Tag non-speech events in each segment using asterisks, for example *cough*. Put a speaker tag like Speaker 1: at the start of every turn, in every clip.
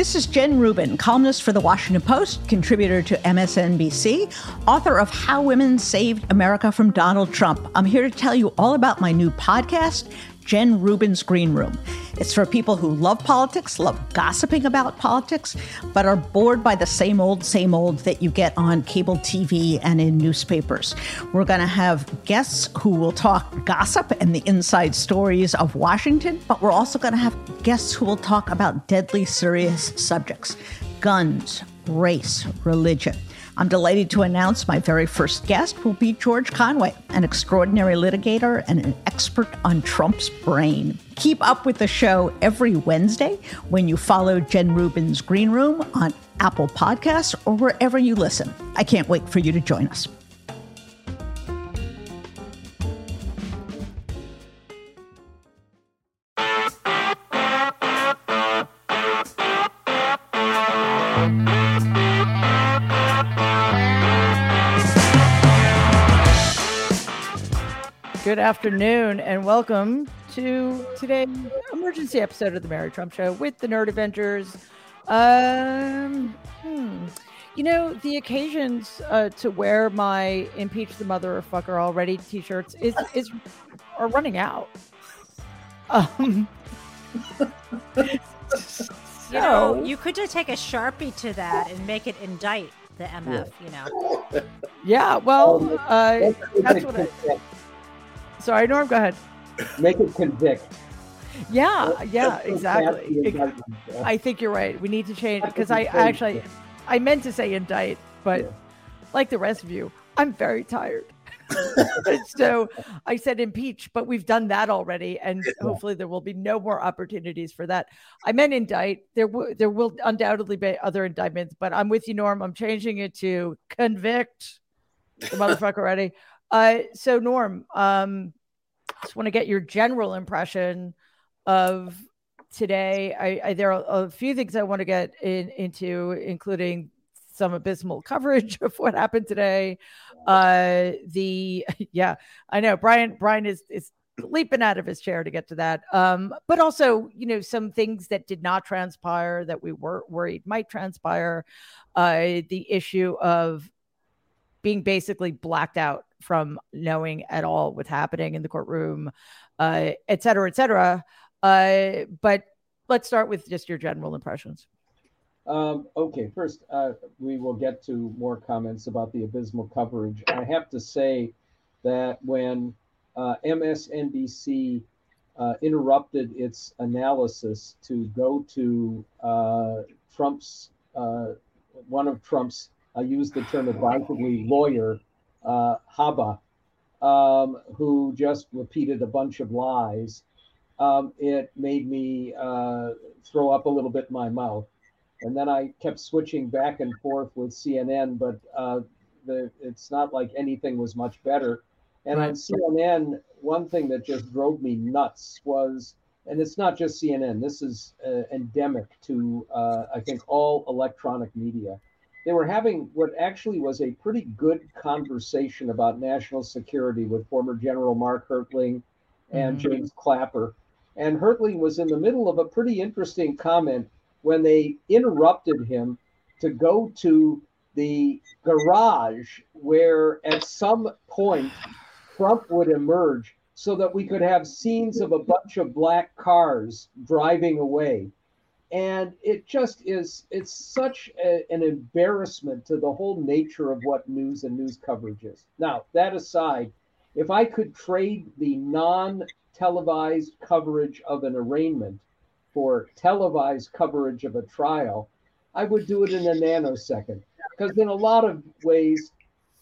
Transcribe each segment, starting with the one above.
Speaker 1: This is Jen Rubin, columnist for The Washington Post, contributor to MSNBC, author of How Women Saved America from Donald Trump. I'm here to tell you all about my new podcast, Jen Rubin's Green Room. It's for people who love politics, love gossiping about politics, but are bored by the same old, same old that you get on cable TV and in newspapers. We're going to have guests who will talk gossip and the inside stories of Washington, but we're also going to have guests who will talk about deadly serious subjects guns, race, religion. I'm delighted to announce my very first guest will be George Conway, an extraordinary litigator and an expert on Trump's brain. Keep up with the show every Wednesday when you follow Jen Rubin's Green Room on Apple Podcasts or wherever you listen. I can't wait for you to join us.
Speaker 2: Afternoon and welcome to today's emergency episode of the Mary Trump Show with the Nerd Avengers. Um, hmm. You know, the occasions uh, to wear my "Impeach the Motherfucker Already" T-shirts is is are running out. Um,
Speaker 3: you know, you could just take a sharpie to that and make it indict the MF. You know.
Speaker 2: Yeah. Well, uh, that's what I. Sorry, Norm, go ahead.
Speaker 4: Make it convict.
Speaker 2: Yeah, yeah, exactly. I think you're right. We need to change because I actually, I meant to say indict, but yeah. like the rest of you, I'm very tired. *laughs* so I said impeach, but we've done that already, and hopefully there will be no more opportunities for that. I meant indict. There will there will undoubtedly be other indictments, but I'm with you, Norm. I'm changing it to convict the motherfucker already. Uh, so Norm, um, just want to get your general impression of today. I, I there are a few things I want to get in, into, including some abysmal *laughs* coverage of what happened today. Uh, the *laughs* yeah, I know Brian. Brian is is leaping out of his chair to get to that. Um, but also, you know, some things that did not transpire that we were worried might transpire. Uh, the issue of being basically blacked out from knowing at all what's happening in the courtroom, uh, et cetera, et cetera. Uh, but let's start with just your general impressions.
Speaker 4: Um, okay, first, uh, we will get to more comments about the abysmal coverage. I have to say that when uh, MSNBC uh, interrupted its analysis to go to uh, Trump's, uh, one of Trump's, I use the term advisedly, lawyer, uh, Habba, um, who just repeated a bunch of lies, um, it made me uh, throw up a little bit in my mouth. And then I kept switching back and forth with CNN, but uh, the, it's not like anything was much better. And on CNN, one thing that just drove me nuts was, and it's not just CNN, this is uh, endemic to, uh, I think, all electronic media they were having what actually was a pretty good conversation about national security with former General Mark Hertling and mm-hmm. James Clapper. And Hertling was in the middle of a pretty interesting comment when they interrupted him to go to the garage where at some point Trump would emerge so that we could have scenes of a bunch of black cars driving away and it just is it's such a, an embarrassment to the whole nature of what news and news coverage is. Now that aside if i could trade the non televised coverage of an arraignment for televised coverage of a trial i would do it in a nanosecond. Because in a lot of ways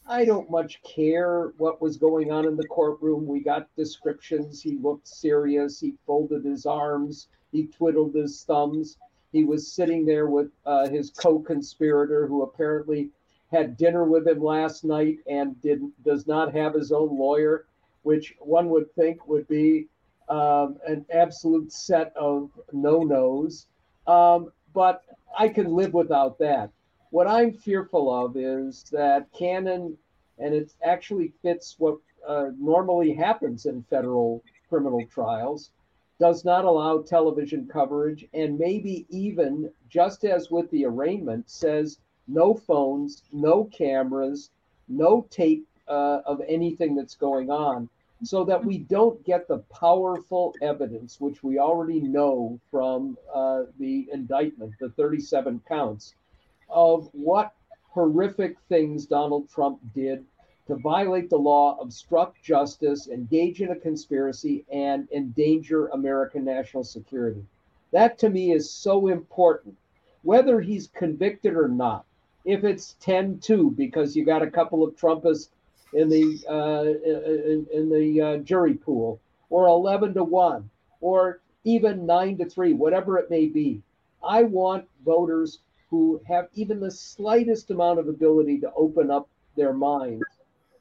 Speaker 4: i don't much care what was going on in the courtroom. We got descriptions. He looked serious. He folded his arms he twiddled his thumbs. He was sitting there with uh, his co-conspirator, who apparently had dinner with him last night and did does not have his own lawyer, which one would think would be um, an absolute set of no-nos. Um, but I can live without that. What I'm fearful of is that Cannon, and it actually fits what uh, normally happens in federal criminal trials, does not allow television coverage, and maybe even, just as with the arraignment, says no phones, no cameras, no tape uh, of anything that's going on, so that we don't get the powerful evidence, which we already know from uh, the indictment, the 37 counts, of what horrific things Donald Trump did to violate the law, obstruct justice, engage in a conspiracy, and endanger American national security. That to me is so important. Whether he's convicted or not, if it's 10 2 because you got a couple of Trumpists in the uh, in, in, the uh, jury pool, or 11 to 1, or even 9 to 3, whatever it may be. I want voters who have even the slightest amount of ability to open up their minds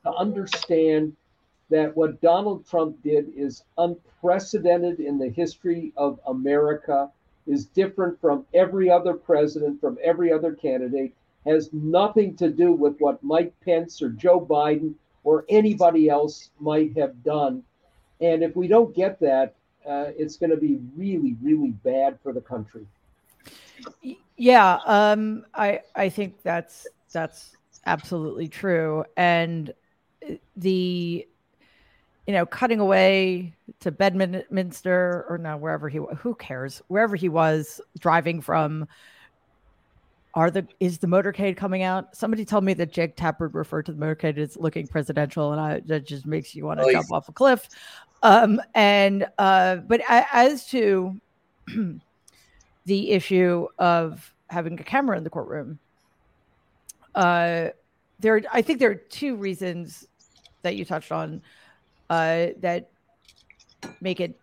Speaker 4: to understand that what Donald Trump did is unprecedented in the history of America, is different from every other president, from every other candidate, has nothing to do with what Mike Pence or Joe Biden or anybody else might have done. And if we don't get that, uh, it's going to be really, really bad for the country.
Speaker 2: Yeah, um, I I think that's that's absolutely true, and the you know cutting away to Bedminster or no wherever he who cares? Wherever he was driving from are the is the motorcade coming out? Somebody told me that Jake Tapper referred to the motorcade as looking presidential and I that just makes you want to oh, jump off a cliff. Um and uh but as to *clears throat* the issue of having a camera in the courtroom uh there I think there are two reasons that you touched on uh, that make it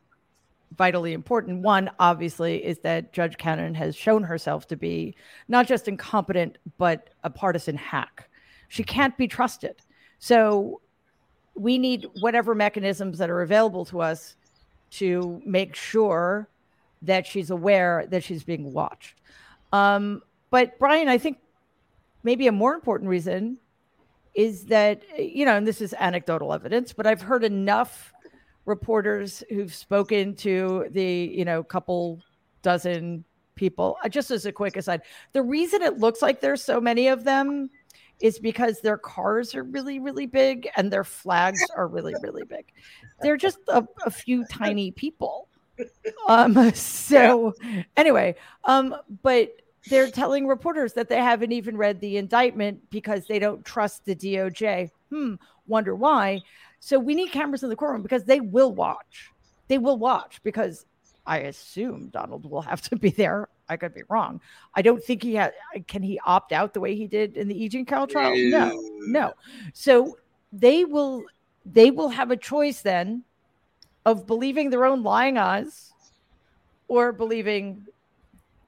Speaker 2: vitally important. One, obviously, is that Judge Cannon has shown herself to be not just incompetent, but a partisan hack. She can't be trusted. So we need whatever mechanisms that are available to us to make sure that she's aware that she's being watched. Um, but Brian, I think maybe a more important reason is that you know and this is anecdotal evidence but i've heard enough reporters who've spoken to the you know couple dozen people. Uh, just as a quick aside the reason it looks like there's so many of them is because their cars are really really big and their flags *laughs* are really really big. They're just a, a few tiny people. Um *laughs* so anyway um but they're telling reporters that they haven't even read the indictment because they don't trust the DOJ. Hmm, wonder why. So we need cameras in the courtroom because they will watch. They will watch because I assume Donald will have to be there. I could be wrong. I don't think he had. Can he opt out the way he did in the E. Jean Carroll trial? No, no. So they will. They will have a choice then of believing their own lying eyes or believing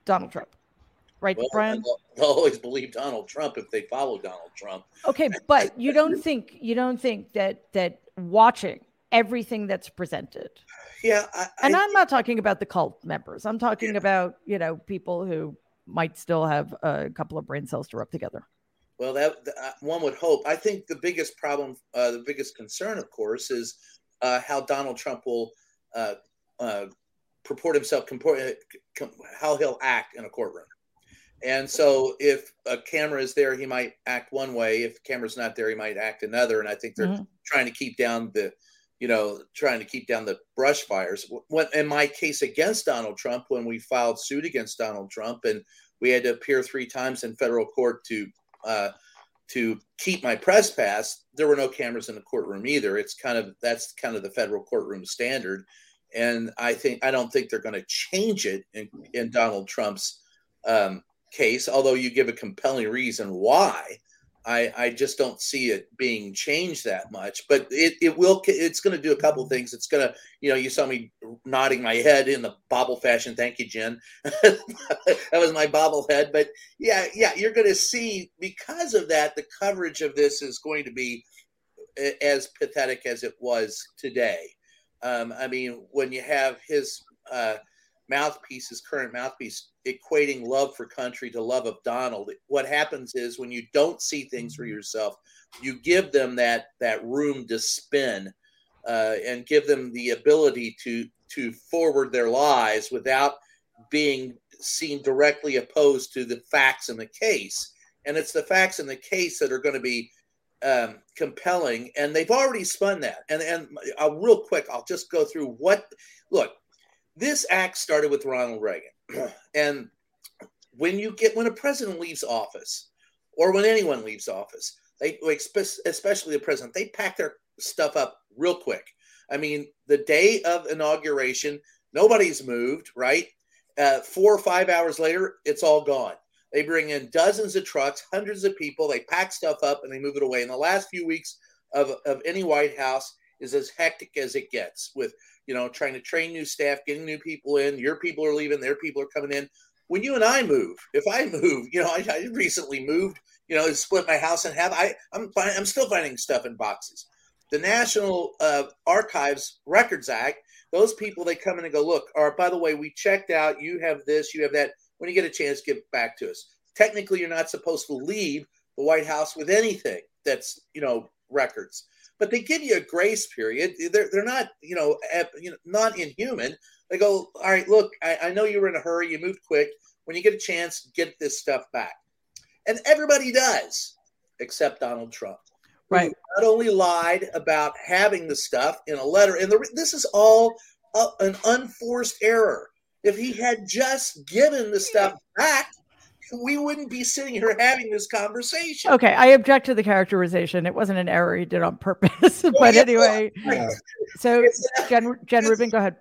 Speaker 2: Donald Trump right, well, Brian?
Speaker 5: They'll *laughs* always believe Donald Trump if they follow Donald Trump.
Speaker 2: Okay, but you don't think you don't think that that watching everything that's presented.
Speaker 5: Yeah, I,
Speaker 2: and I, am not talking about the cult members. I'm talking yeah. about you know people who might still have a couple of brain cells to rub together.
Speaker 5: Well, that uh, one would hope. I think the biggest problem, uh, the biggest concern, of course, is uh, how Donald Trump will uh, uh, purport himself, comport, how he'll act in a courtroom. And so if a camera is there, he might act one way. If the camera's not there, he might act another. And I think they're mm-hmm. trying to keep down the, you know, trying to keep down the brush fires. When, in my case against Donald Trump, when we filed suit against Donald Trump and we had to appear three times in federal court to uh, to keep my press pass, there were no cameras in the courtroom either. It's kind of that's kind of the federal courtroom standard, and I think I don't think they're going to change it in, in Donald Trump's um, case, although you give a compelling reason why, I, I just don't see it being changed that much. But it, it will, it's going to do a couple of things. It's going to, you know, you saw me nodding my head in the bobble fashion. Thank you, Jen. *laughs* that was my bobblehead. But yeah, yeah, you're going to see because of that, the coverage of this is going to be as pathetic as it was today. Um, I mean, when you have his, uh, mouthpiece, his current mouthpiece, equating love for country to love of Donald. What happens is when you don't see things for mm-hmm. yourself, you give them that that room to spin uh, and give them the ability to to forward their lies without being seen directly opposed to the facts in the case. And it's the facts in the case that are going to be um, compelling, and they've already spun that. And and I'll, uh, real quick, I'll just go through what. Look, this act started with Ronald Reagan, *clears throat* and when you get when a president leaves office, or when anyone leaves office, they especially the president, they pack their stuff up real quick. I mean, the day of inauguration, nobody's moved, right? Uh, four or five hours later, it's all gone. They bring in dozens of trucks, hundreds of people. They pack stuff up and they move it away. In the last few weeks of, of any White House is as hectic as it gets with, you know, trying to train new staff, getting new people in. Your people are leaving, their people are coming in. When you and I move, if I move, you know, I, I recently moved, you know, split my house in half. I, I'm, I'm still finding stuff in boxes. The National uh, Archives Records Act, those people, they come in and go, look, or by the way, we checked out, you have this, you have that when you get a chance, give back to us. Technically, you're not supposed to leave the White House with anything that's you know records, but they give you a grace period. They're they're not you know you know not inhuman. They go, all right, look, I, I know you were in a hurry, you moved quick. When you get a chance, get this stuff back, and everybody does, except Donald Trump.
Speaker 2: Right.
Speaker 5: Not only lied about having the stuff in a letter, and the, this is all a, an unforced error. If he had just given the stuff back, we wouldn't be sitting here having this conversation.
Speaker 2: Okay, I object to the characterization. It wasn't an error he did on purpose. *laughs* but yeah, anyway, yeah. so Jen, Jen Rubin, go ahead.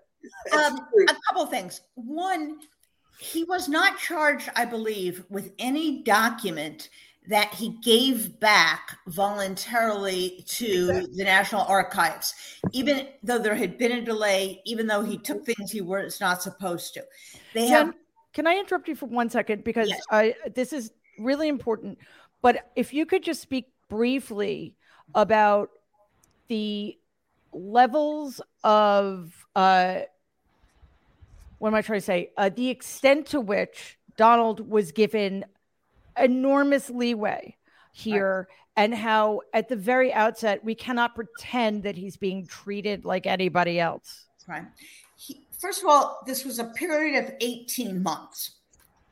Speaker 1: Um, a couple things. One, he was not charged, I believe, with any document that he gave back voluntarily to the National Archives, even though there had been a delay, even though he took things he was not supposed to. They
Speaker 2: Jen, have. Can I interrupt you for one second because yes. I this is really important. But if you could just speak briefly about the levels of uh, what am I trying to say? Uh, the extent to which Donald was given enormous leeway here right. and how at the very outset we cannot pretend that he's being treated like anybody else
Speaker 1: right first of all this was a period of 18 months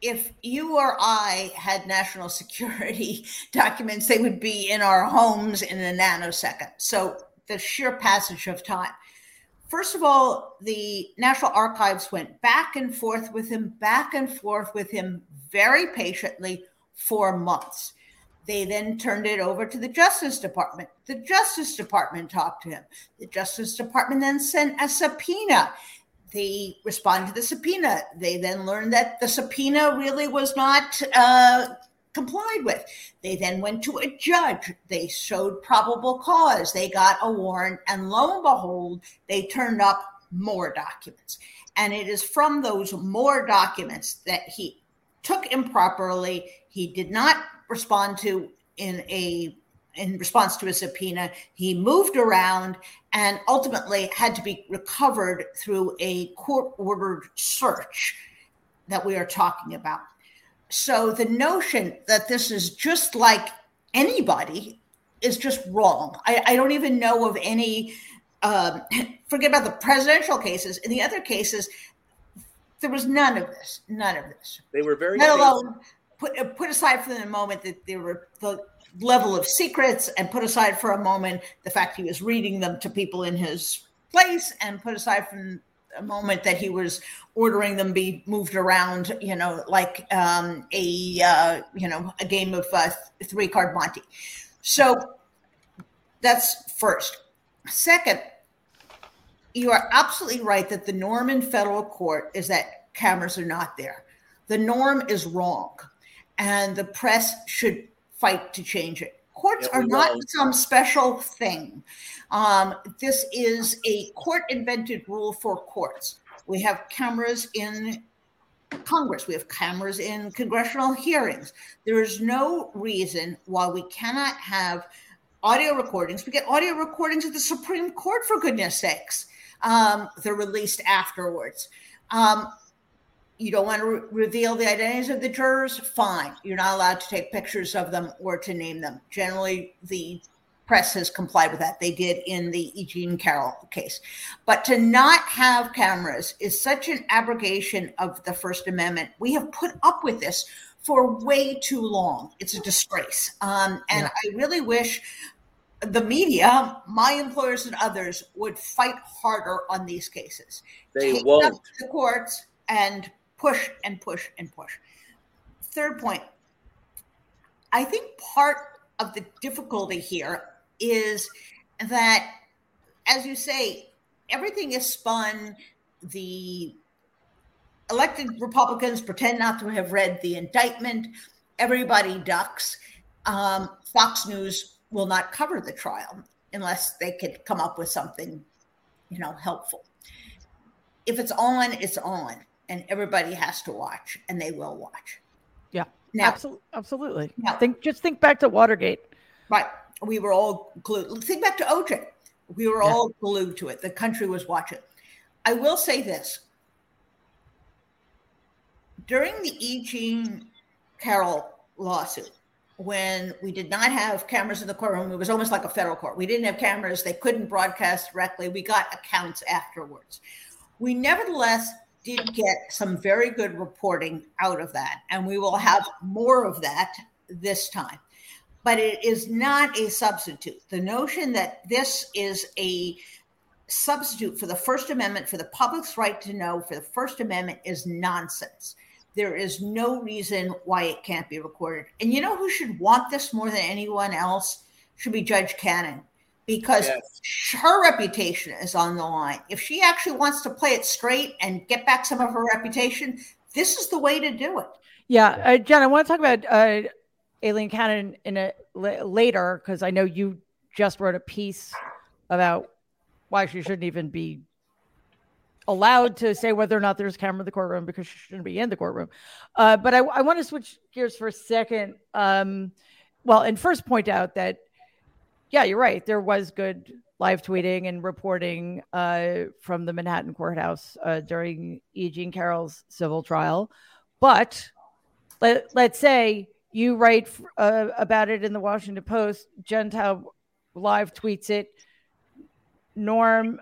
Speaker 1: if you or I had national *laughs* security documents, they would be in our homes in a nanosecond. So the sheer passage of time. First of all, the National Archives went back and forth with him, back and forth with him very patiently for months. They then turned it over to the Justice Department. The Justice Department talked to him. The Justice Department then sent a subpoena. They responded to the subpoena. They then learned that the subpoena really was not uh, complied with. They then went to a judge. They showed probable cause. They got a warrant. And lo and behold, they turned up more documents. And it is from those more documents that he took improperly he did not respond to in a in response to a subpoena. He moved around and ultimately had to be recovered through a court ordered search that we are talking about. So the notion that this is just like anybody is just wrong. I, I don't even know of any, um, *clears throat* forget about the presidential cases. In the other cases, there was none of this. None of this.
Speaker 5: They were very.
Speaker 1: Let alone put uh, put aside for the moment that there were the level of secrets, and put aside for a moment the fact he was reading them to people in his place, and put aside from a moment that he was ordering them be moved around, you know, like um, a uh, you know a game of uh, three card Monte. So that's first. Second, you are absolutely right that the norm in federal court is that cameras are not there. The norm is wrong and the press should fight to change it. Courts yeah, are not some special thing. Um, this is a court invented rule for courts. We have cameras in Congress, we have cameras in congressional hearings. There is no reason why we cannot have audio recordings. We get audio recordings of the Supreme Court, for goodness sakes. Um, they're released afterwards. Um, you don't want to re- reveal the identities of the jurors, fine. You're not allowed to take pictures of them or to name them. Generally, the press has complied with that. They did in the Eugene Carroll case. But to not have cameras is such an abrogation of the First Amendment. We have put up with this for way too long. It's a disgrace. Um, and yeah. I really wish the media, my employers and others, would fight harder on these cases.
Speaker 5: They Take won't.
Speaker 1: the courts and push and push and push. Third point I think part of the difficulty here is that, as you say, everything is spun. The elected Republicans pretend not to have read the indictment. Everybody ducks. Um, Fox News will not cover the trial unless they could come up with something, you know, helpful. If it's on, it's on, and everybody has to watch, and they will watch.
Speaker 2: Yeah, now, absolutely, absolutely. Now, think just think back to Watergate.
Speaker 1: Right, we were all glued. Think back to OJ. We were yeah. all glued to it. The country was watching. I will say this: during the E. Jean Carroll lawsuit, when we did not have cameras in the courtroom, it was almost like a federal court. We didn't have cameras; they couldn't broadcast directly. We got accounts afterwards. We nevertheless did get some very good reporting out of that, and we will have more of that this time. But it is not a substitute. The notion that this is a substitute for the First Amendment, for the public's right to know, for the First Amendment is nonsense. There is no reason why it can't be recorded. And you know who should want this more than anyone else? Should be Judge Cannon because yes. her reputation is on the line. If she actually wants to play it straight and get back some of her reputation, this is the way to do it.
Speaker 2: Yeah, uh, Jen, I want to talk about uh, Aileen Cannon in a l- later because I know you just wrote a piece about why she shouldn't even be allowed to say whether or not there's a camera in the courtroom because she shouldn't be in the courtroom. Uh, but I, I want to switch gears for a second. Um, well, and first point out that yeah, you're right. There was good live tweeting and reporting uh, from the Manhattan courthouse uh, during E. Jean Carroll's civil trial. But let, let's say you write uh, about it in the Washington Post, Jen Taub live tweets it, Norm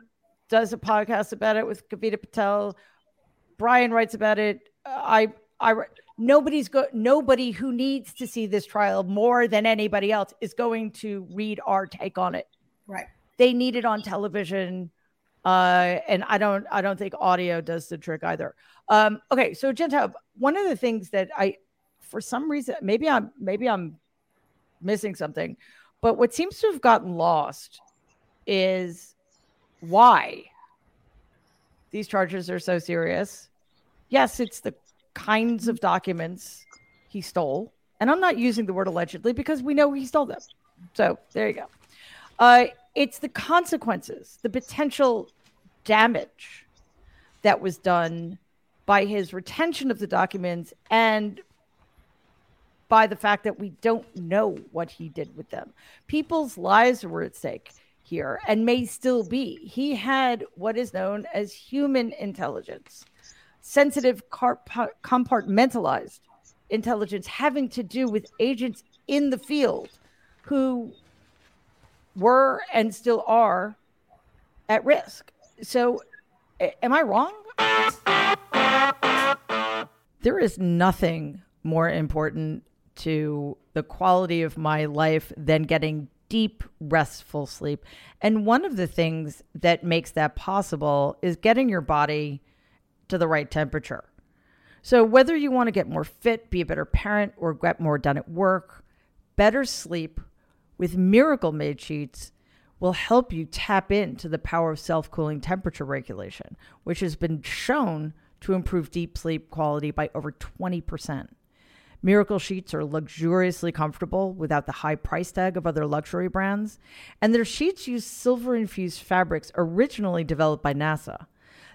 Speaker 2: does a podcast about it with Kavita Patel, Brian writes about it. I I nobody's go nobody who needs to see this trial more than anybody else is going to read our take on it.
Speaker 1: Right.
Speaker 2: They need it on television. Uh, and I don't I don't think audio does the trick either. Um, okay, so Taub, one of the things that I for some reason maybe I'm maybe I'm missing something, but what seems to have gotten lost is why these charges are so serious. Yes, it's the kinds of documents he stole. And I'm not using the word allegedly because we know he stole them. So there you go. Uh, it's the consequences, the potential damage that was done by his retention of the documents and by the fact that we don't know what he did with them. People's lives were at stake here and may still be. He had what is known as human intelligence sensitive, compartmentalized intelligence having to do with agents in the field who were and still are at risk. So, am I wrong? There is nothing more important to the quality of my life than getting deep, restful sleep. And one of the things that makes that possible is getting your body to the right temperature. So, whether you want to get more fit, be a better parent, or get more done at work, better sleep with Miracle Made sheets will help you tap into the power of self cooling temperature regulation, which has been shown to improve deep sleep quality by over 20%. Miracle sheets are luxuriously comfortable without the high price tag of other luxury brands, and their sheets use silver infused fabrics originally developed by NASA.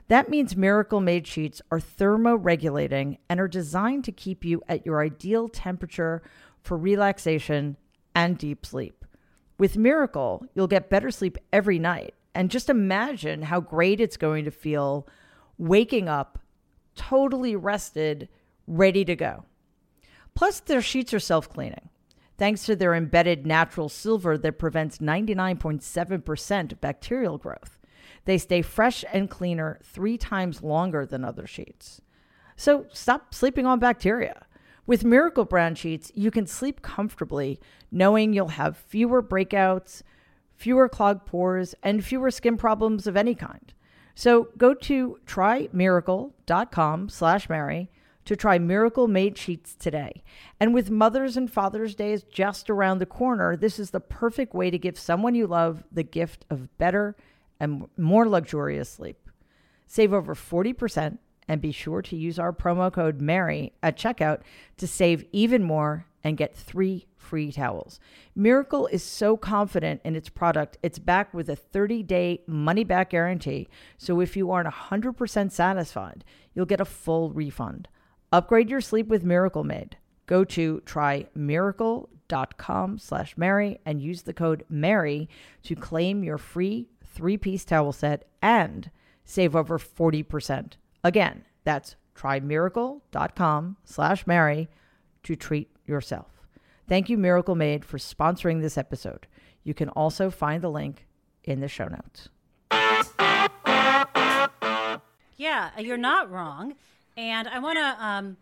Speaker 2: That means Miracle Made sheets are thermoregulating and are designed to keep you at your ideal temperature for relaxation and deep sleep. With Miracle, you'll get better sleep every night. And just imagine how great it's going to feel waking up totally rested, ready to go. Plus, their sheets are self cleaning. thanks to their embedded natural silver that prevents 99.7% bacterial growth. They stay fresh and cleaner three times longer than other sheets. So stop sleeping on bacteria. With Miracle Brand Sheets, you can sleep comfortably knowing you'll have fewer breakouts, fewer clogged pores, and fewer skin problems of any kind. So go to trymiracle.com slash Mary to try Miracle Made Sheets today. And with Mother's and Father's Days just around the corner, this is the perfect way to give someone you love the gift of better and more luxurious sleep. Save over 40% and be sure to use our promo code MARY at checkout to save even more and get three free towels. Miracle is so confident in its product, it's backed with a 30 day money back guarantee. So if you aren't 100% satisfied, you'll get a full refund. Upgrade your sleep with Miracle Made. Go to trymiracle.com slash Mary and use the code MARY to claim your free three piece towel set and save over 40%. Again, that's trymiracle.com slash Mary to treat yourself. Thank you, Miracle Made, for sponsoring this episode. You can also find the link in the show notes.
Speaker 3: Yeah, you're not wrong. And I want to um,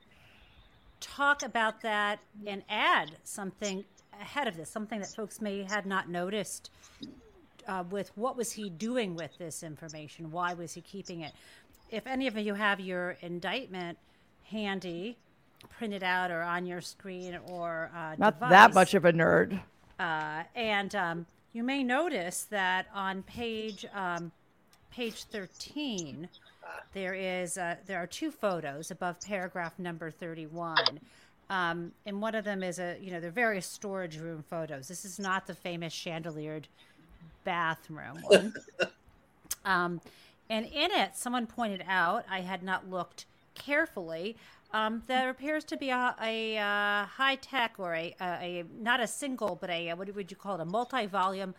Speaker 3: talk about that and add something ahead of this, something that folks may had not noticed uh, with what was he doing with this information? Why was he keeping it? If any of you have your indictment handy, printed out or on your screen or uh,
Speaker 2: not
Speaker 3: device,
Speaker 2: that much of a nerd.
Speaker 3: uh, and um, you may notice that on page um, page thirteen, there is uh, there are two photos above paragraph number thirty one. Um, and one of them is a you know they're various storage room photos. This is not the famous chandeliered bathroom one. *laughs* um, and in it, someone pointed out I had not looked carefully. Um, there appears to be a, a, uh high tech or a, a, a not a single but a what would you call it a multi volume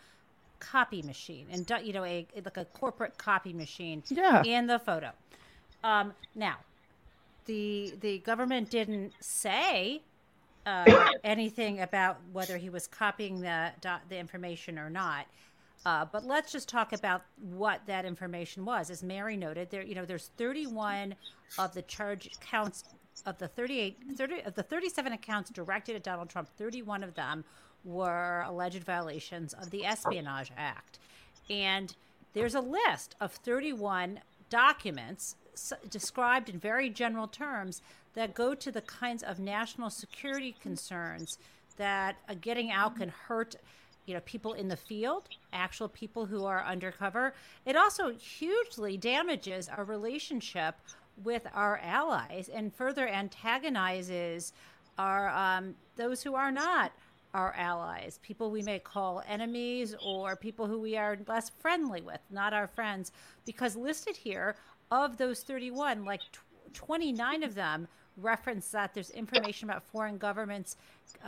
Speaker 3: copy machine and you know a like a corporate copy machine
Speaker 2: Yeah.
Speaker 3: in the photo. Um, now, the the government didn't say uh, *coughs* anything about whether he was copying the the information or not. Uh, but let's just talk about what that information was. As Mary noted, there you know there's 31 of the charge counts of the 38 30 of the 37 accounts directed at Donald Trump. 31 of them were alleged violations of the Espionage Act, and there's a list of 31 documents described in very general terms that go to the kinds of national security concerns that uh, getting out can hurt you know people in the field actual people who are undercover. It also hugely damages our relationship with our allies and further antagonizes our um, those who are not our allies people we may call enemies or people who we are less friendly with not our friends. Because listed here of those 31 like tw- 29 of them reference that there's information about foreign governments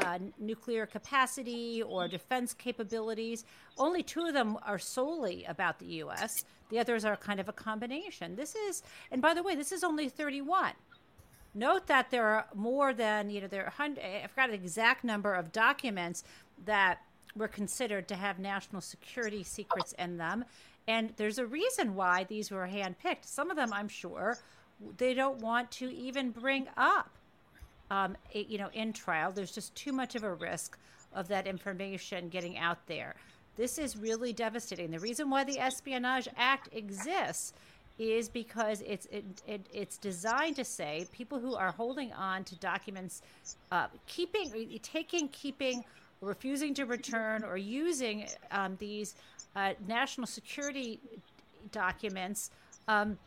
Speaker 3: uh, nuclear capacity or defense capabilities only two of them are solely about the us the others are kind of a combination this is and by the way this is only 31 Note that there are more than, you know, there are hundred, I forgot the exact number of documents that were considered to have national security secrets in them. And there's a reason why these were handpicked. Some of them, I'm sure, they don't want to even bring up, um, it- you know, in trial. There's just too much of a risk of that information getting out there. This is really devastating. The reason why the Espionage Act exists is because it's it, it, it's designed to say people who are holding on to documents, uh, keeping, taking, keeping, refusing to return, or using um, these uh, national security documents. Um,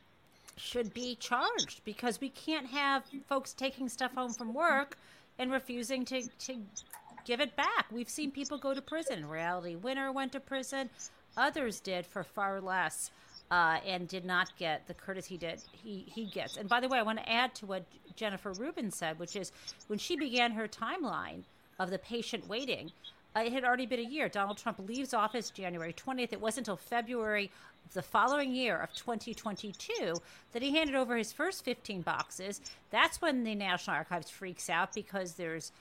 Speaker 3: should be charged because we can't have folks taking stuff home from work and refusing to, to give it back. We've seen people go to prison. Reality Winner went to prison. Others did for far less uh, and did not get the courtesy did he, he gets. And by the way, I want to add to what Jennifer Rubin said, which is when she began her timeline of the patient waiting, uh, it had already been a year. Donald Trump leaves office January 20th. It wasn't until February the following year of 2022 that he handed over his first 15 boxes. That's when the National Archives freaks out because there's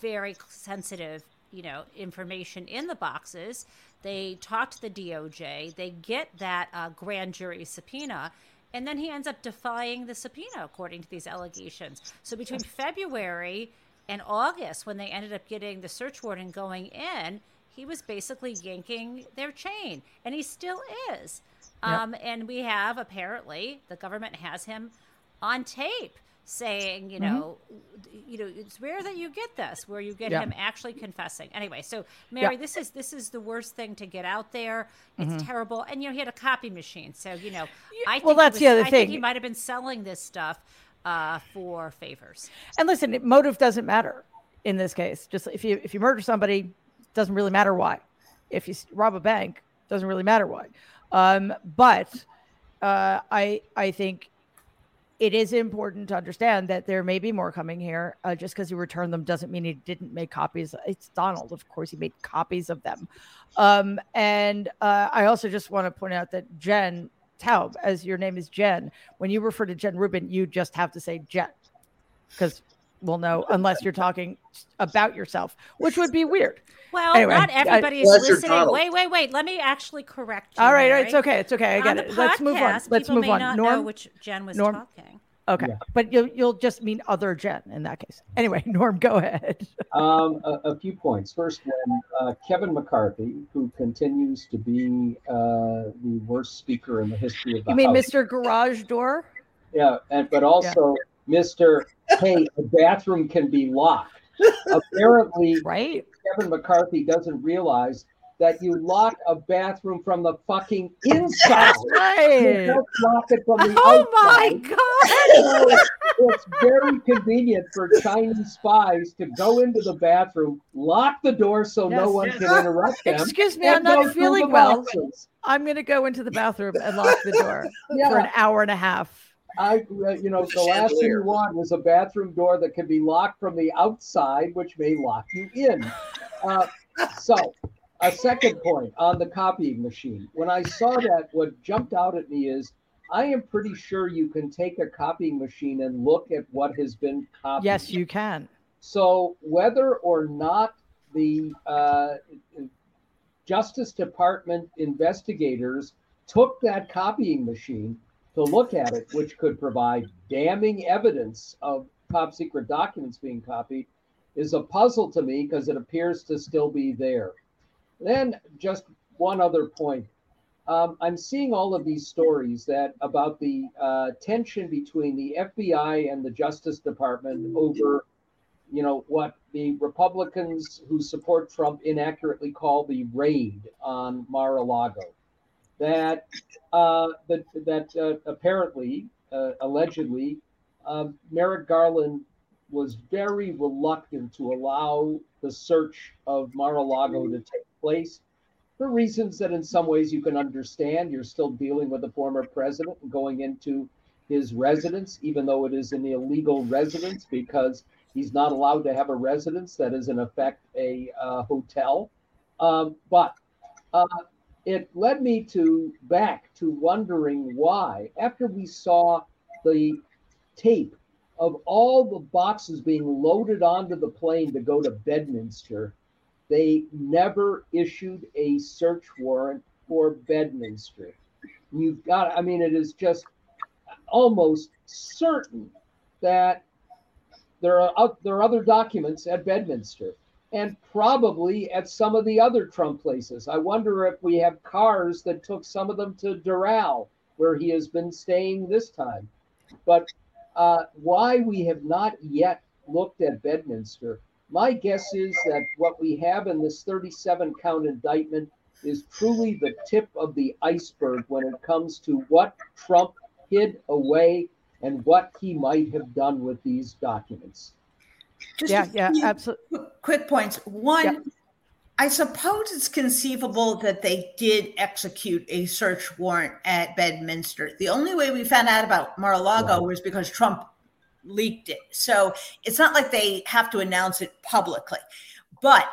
Speaker 3: very sensitive, you know, information in the boxes. They talk to the DOJ. They get that uh, grand jury subpoena, and then he ends up defying the subpoena according to these allegations. So between February and August, when they ended up getting the search warrant and going in, he was basically yanking their chain, and he still is. Yep. Um, and we have apparently the government has him on tape saying, you mm-hmm. know, mm-hmm. you know, it's rare that you get this where you get him actually confessing. Anyway, so Mary, this is this is the worst thing to get out there. It's mm-hmm. terrible, and you know, he had a copy machine, so you know, I think
Speaker 2: well, that's
Speaker 3: was,
Speaker 2: the other
Speaker 3: I
Speaker 2: thing.
Speaker 3: he might have been selling this stuff uh, for favors.
Speaker 2: And listen, motive doesn't matter in this case. Just if you if you murder somebody, doesn't really matter why. If you rob a bank, doesn't really matter why. Um, but uh, I I think it is important to understand that there may be more coming here. Uh, just because he returned them doesn't mean he didn't make copies. It's Donald, of course, he made copies of them. Um, and uh, I also just want to point out that Jen Taub, as your name is Jen, when you refer to Jen Rubin, you just have to say Jen because we'll know unless you're talking about yourself, which would be weird.
Speaker 3: Well, anyway, not everybody is listening. Wait, wait, wait. Let me actually correct you.
Speaker 2: All right,
Speaker 3: Mary.
Speaker 2: it's okay. It's okay. I get it. Let's move on. Let's move on.
Speaker 3: Norm, which Jen was Norm, talking.
Speaker 2: Okay, yeah. but you'll you'll just mean other Jen in that case. Anyway, *laughs* Norm, go ahead.
Speaker 4: um, a, a, few points. First, when uh, Kevin McCarthy, who continues to be uh, the worst speaker in the history of the
Speaker 2: you mean
Speaker 4: House.
Speaker 2: Mr. Garage Door?
Speaker 4: Yeah, and but also yeah. Mr. Hey, a bathroom can be locked. Apparently, *laughs*
Speaker 2: right.
Speaker 4: Kevin McCarthy doesn't realize that you lock a bathroom from the fucking inside.
Speaker 2: right. You
Speaker 4: don't lock it from the
Speaker 3: oh
Speaker 4: outside.
Speaker 3: my god!
Speaker 4: So it's very convenient for Chinese spies to go into the bathroom, lock the door so yes, no one yes. can interrupt them.
Speaker 2: Excuse me, I'm not feeling well. I'm going to go into the bathroom and lock the door *laughs* yeah. for an hour and a half.
Speaker 4: I, uh, you know, the last thing you want is a bathroom door that can be locked from the outside, which may lock you in. Uh, so, a second point on the copying machine. When I saw that, what jumped out at me is I am pretty sure you can take a copying machine and look at what has been copied.
Speaker 2: Yes, you can.
Speaker 4: So, whether or not the uh, Justice Department investigators took that copying machine to look at it, which could provide damning evidence of top secret documents being copied, is a puzzle to me because it appears to still be there. Then, just one other point. Um, I'm seeing all of these stories that about the uh, tension between the FBI and the Justice Department over, you know, what the Republicans who support Trump inaccurately call the raid on Mar-a-Lago that uh, that that uh, apparently, uh, allegedly, um, Merrick Garland was very reluctant to allow the search of Mar-a-Lago to take place for reasons that, in some ways, you can understand. You're still dealing with a former president and going into his residence, even though it is an illegal residence, because he's not allowed to have a residence that is, in effect, a uh, hotel. Um, but uh, it led me to back to wondering why, after we saw the tape of all the boxes being loaded onto the plane to go to Bedminster, they never issued a search warrant for Bedminster. You've got, I mean, it is just almost certain that there are there are other documents at Bedminster and probably at some of the other Trump places. I wonder if we have cars that took some of them to Doral, where he has been staying this time. But uh, why we have not yet looked at Bedminster, my guess is that what we have in this 37 count indictment is truly the tip of the iceberg when it comes to what Trump hid away and what he might have done with these documents.
Speaker 2: Just yeah, yeah, absolutely.
Speaker 1: Quick points. One, yeah. I suppose it's conceivable that they did execute a search warrant at Bedminster. The only way we found out about Mar-a-Lago was because Trump leaked it. So it's not like they have to announce it publicly. But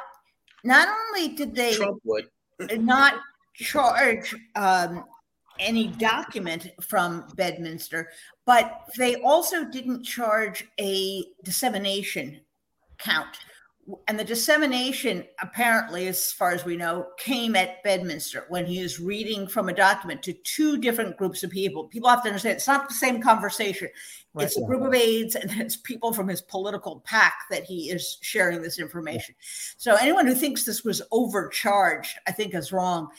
Speaker 1: not only did they
Speaker 5: Trump would
Speaker 1: not charge um, any document from Bedminster, but they also didn't charge a dissemination count. And the dissemination, apparently, as far as we know, came at Bedminster when he was reading from a document to two different groups of people. People have to understand it's not the same conversation. Right. It's a group of aides and it's people from his political PAC that he is sharing this information. So anyone who thinks this was overcharged, I think is wrong.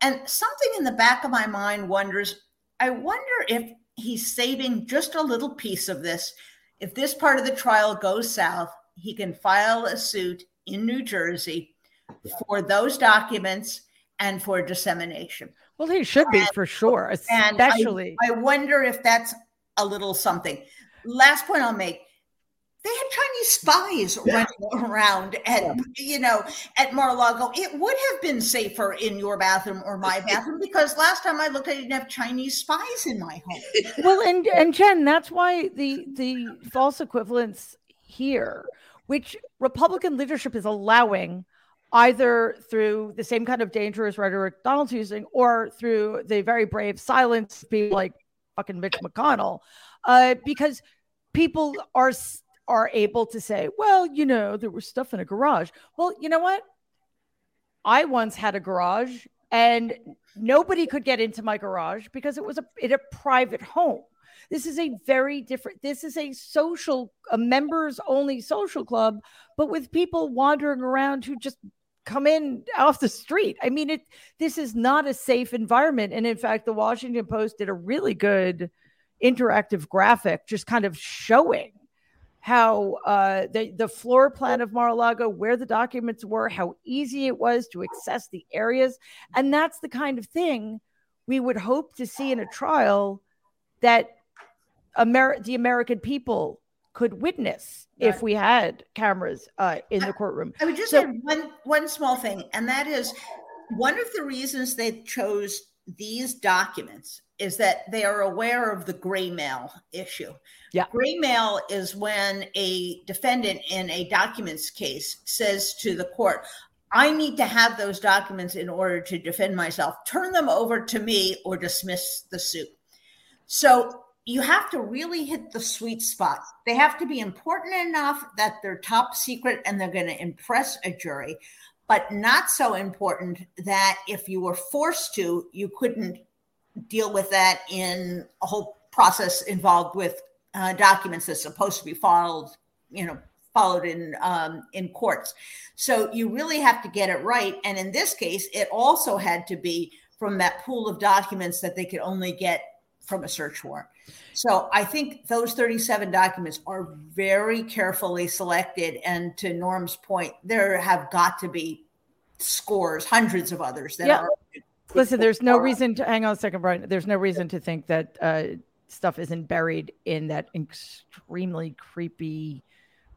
Speaker 1: And something in the back of my mind wonders I wonder if he's saving just a little piece of this. If this part of the trial goes south, he can file a suit in New Jersey for those documents and for dissemination.
Speaker 2: Well, he should be and, for sure, especially.
Speaker 1: I, I wonder if that's a little something. Last point I'll make they had Chinese spies running around at you know at Mar-a-Lago. It would have been safer in your bathroom or my *laughs* bathroom because last time I looked, I didn't have Chinese spies in my home.
Speaker 2: Well, and and Jen, that's why the the false equivalence here, which Republican leadership is allowing. Either through the same kind of dangerous rhetoric Donald's using, or through the very brave silence, people like fucking Mitch McConnell, uh, because people are are able to say, well, you know, there was stuff in a garage. Well, you know what? I once had a garage and nobody could get into my garage because it was a in a private home. This is a very different. This is a social, a members only social club, but with people wandering around who just come in off the street. I mean, it. This is not a safe environment, and in fact, the Washington Post did a really good interactive graphic, just kind of showing how uh, the, the floor plan of Mar-a-Lago, where the documents were, how easy it was to access the areas. And that's the kind of thing we would hope to see in a trial that Amer- the American people could witness right. if we had cameras uh, in the courtroom.
Speaker 1: I would just so, add one, one small thing, and that is one of the reasons they chose these documents is that they are aware of the gray mail issue.
Speaker 2: Yeah.
Speaker 1: Gray mail is when a defendant in a documents case says to the court, I need to have those documents in order to defend myself. Turn them over to me or dismiss the suit. So you have to really hit the sweet spot. They have to be important enough that they're top secret and they're going to impress a jury, but not so important that if you were forced to, you couldn't deal with that in a whole process involved with uh, documents that's supposed to be followed, you know, followed in um, in courts. So you really have to get it right. And in this case, it also had to be from that pool of documents that they could only get from a search warrant. So I think those 37 documents are very carefully selected. And to Norm's point, there have got to be scores, hundreds of others that are
Speaker 2: Listen, there's no reason to hang on a second, Brian. There's no reason to think that uh, stuff isn't buried in that extremely creepy,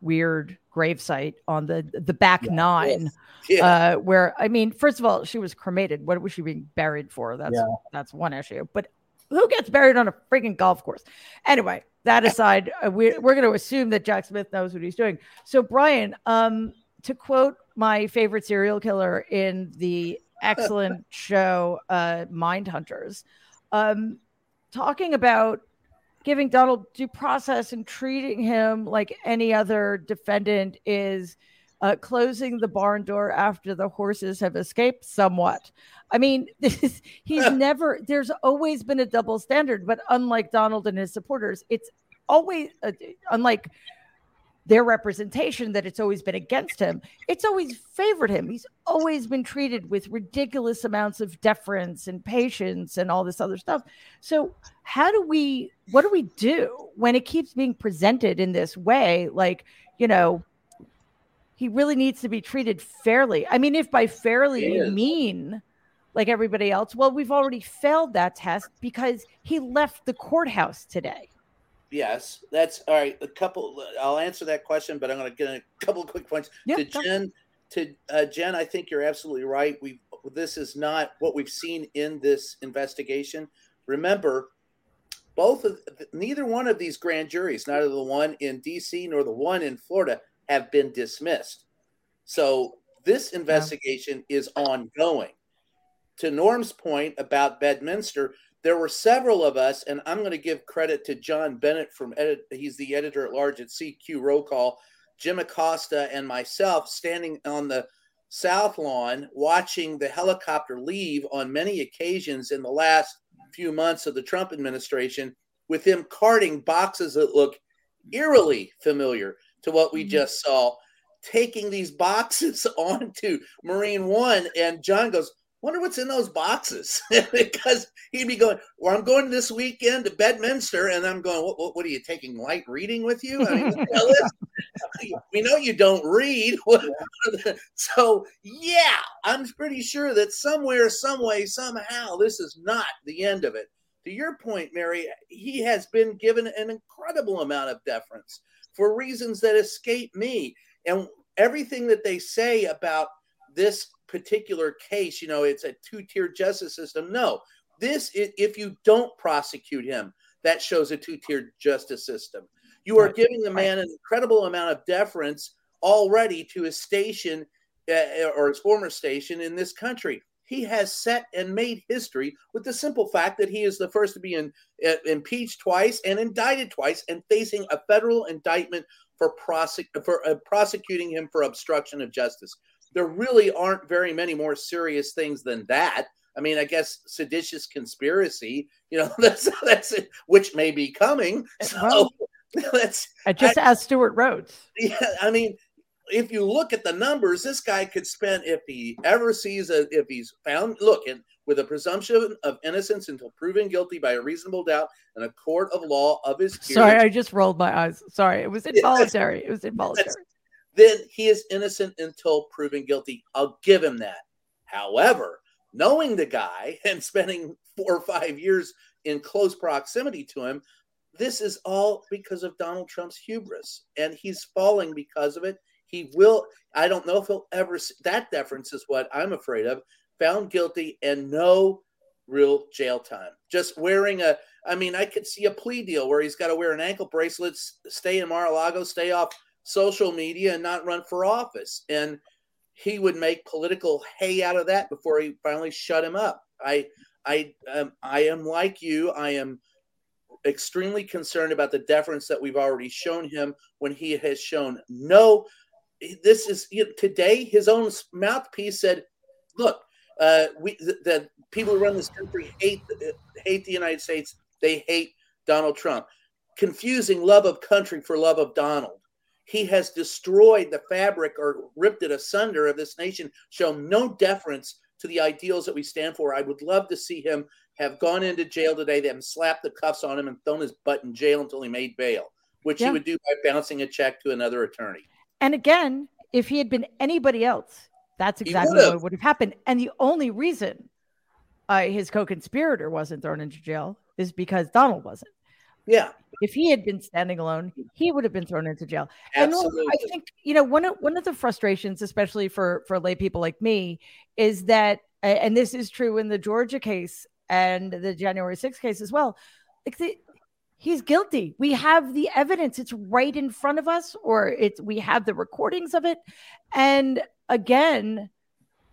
Speaker 2: weird gravesite on the the back yeah, nine. *laughs* Yeah. Uh, where I mean, first of all, she was cremated. What was she being buried for? That's yeah. that's one issue. But who gets buried on a freaking golf course? Anyway, that *laughs* aside, uh, we, we're going to assume that Jack Smith knows what he's doing. So, Brian, um, to quote my favorite serial killer in the excellent *laughs* show, uh, Mind Hunters, um, talking about giving Donald due process and treating him like any other defendant is uh, closing the barn door after the horses have escaped somewhat. I mean, *laughs* this, he's never, there's always been a double standard, but unlike Donald and his supporters, it's always, uh, unlike their representation that it's always been against him. It's always favored him. He's always been treated with ridiculous amounts of deference and patience and all this other stuff. So, how do we, what do we do when it keeps being presented in this way? Like, you know, he really needs to be treated fairly. I mean, if by fairly you mean like everybody else, well, we've already failed that test because he left the courthouse today.
Speaker 5: Yes, that's all right. A couple. I'll answer that question, but I'm going to get a couple of quick points to Jen. To uh, Jen, I think you're absolutely right. We this is not what we've seen in this investigation. Remember, both of neither one of these grand juries, neither the one in D.C. nor the one in Florida, have been dismissed. So this investigation yeah. is ongoing. To Norm's point about Bedminster, there were several of us, and I'm going to give credit to John Bennett from edit. He's the editor at large at CQ Roll Call. Jim Acosta and myself standing on the South Lawn watching the helicopter leave on many occasions in the last few months of the Trump administration with him carting boxes that look eerily familiar to what we mm-hmm. just saw, taking these boxes *laughs* onto Marine One. And John goes, Wonder what's in those boxes *laughs* because he'd be going. Well, I'm going this weekend to Bedminster, and I'm going. What, what, what are you taking light reading with you? I mean, *laughs* we know you don't read. so yeah, I'm pretty sure that somewhere, some way, somehow, this is not the end of it. To your point, Mary, he has been given an incredible amount of deference for reasons that escape me, and everything that they say about this particular case, you know, it's a two tier justice system. No, this, if you don't prosecute him, that shows a two tier justice system. You are giving the man an incredible amount of deference already to his station uh, or his former station in this country. He has set and made history with the simple fact that he is the first to be in, uh, impeached twice and indicted twice and facing a federal indictment for, prosec- for uh, prosecuting him for obstruction of justice there really aren't very many more serious things than that. I mean, I guess seditious conspiracy, you know, *laughs* that's that's it, which may be coming. So *laughs*
Speaker 2: that's I just I, asked Stewart Rhodes.
Speaker 5: Yeah, I mean, if you look at the numbers, this guy could spend if he ever sees a if he's found look and with a presumption of innocence until proven guilty by a reasonable doubt in a court of law of his
Speaker 2: peers. Sorry, I just rolled my eyes. Sorry, it was involuntary. It was involuntary
Speaker 5: then he is innocent until proven guilty. I'll give him that. However, knowing the guy *laughs* and spending four or five years in close proximity to him, this is all because of Donald Trump's hubris, and he's falling because of it. He will. I don't know if he'll ever. That deference is what I'm afraid of. Found guilty and no real jail time. Just wearing a. I mean, I could see a plea deal where he's got to wear an ankle bracelet, stay in Mar-a-Lago, stay off social media and not run for office. And he would make political hay out of that before he finally shut him up. I, I, um, I am like you. I am extremely concerned about the deference that we've already shown him when he has shown no. This is you know, today. His own mouthpiece said, "Look, uh, we the, the people who run this country hate hate the United States. They hate Donald Trump." Confusing love of country for love of Donald. He has destroyed the fabric or ripped it asunder of this nation, shown no deference to the ideals that we stand for. I would love to see him have gone into jail today, them slapped the cuffs on him and thrown his butt in jail until he made bail, which yeah. he would do by bouncing a check to another attorney.
Speaker 2: And again, if he had been anybody else, that's exactly what would have happened. And the only reason uh, his co-conspirator wasn't thrown into jail is because Donald wasn't.
Speaker 5: Yeah.
Speaker 2: If he had been standing alone, he would have been thrown into jail. Absolutely. And I think you know one of one of the frustrations, especially for for lay people like me, is that, and this is true in the Georgia case and the January 6th case as well. Like the, he's guilty. We have the evidence; it's right in front of us, or it's we have the recordings of it. And again,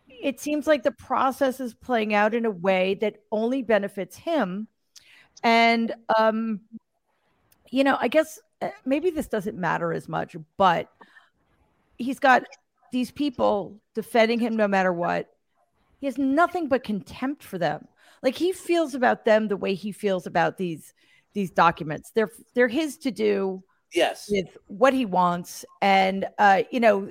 Speaker 2: it seems like the process is playing out in a way that only benefits him and um you know, I guess uh, maybe this doesn't matter as much, but he's got these people defending him no matter what. He has nothing but contempt for them. Like he feels about them the way he feels about these these documents. They're they're his to do.
Speaker 5: Yes.
Speaker 2: With what he wants, and uh, you know,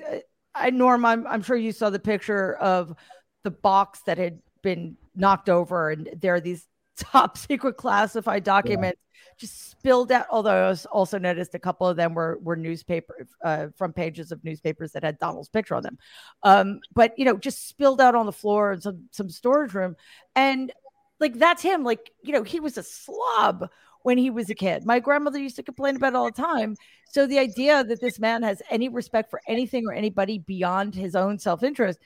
Speaker 2: I Norm, I'm I'm sure you saw the picture of the box that had been knocked over, and there are these *laughs* top secret classified documents just spilled out. Although I also noticed a couple of them were were newspaper uh, front pages of newspapers that had Donald's picture on them. Um, but you know, just spilled out on the floor in some some storage room, and like that's him. Like you know, he was a slob when he was a kid. My grandmother used to complain about it all the time. So the idea that this man has any respect for anything or anybody beyond his own self interest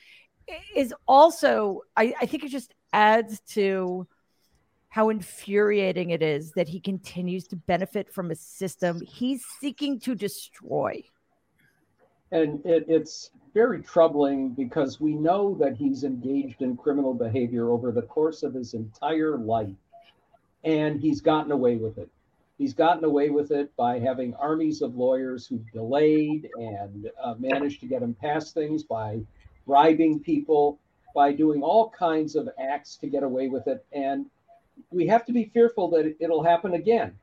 Speaker 2: is also, I, I think, it just adds to how infuriating it is that he continues to benefit from a system he's seeking to destroy.
Speaker 4: And it, it's very troubling because we know that he's engaged in criminal behavior over the course of his entire life and he's gotten away with it. He's gotten away with it by having armies of lawyers who delayed and uh, managed to get him past things by bribing people, by doing all kinds of acts to get away with it. And we have to be fearful that it'll happen again.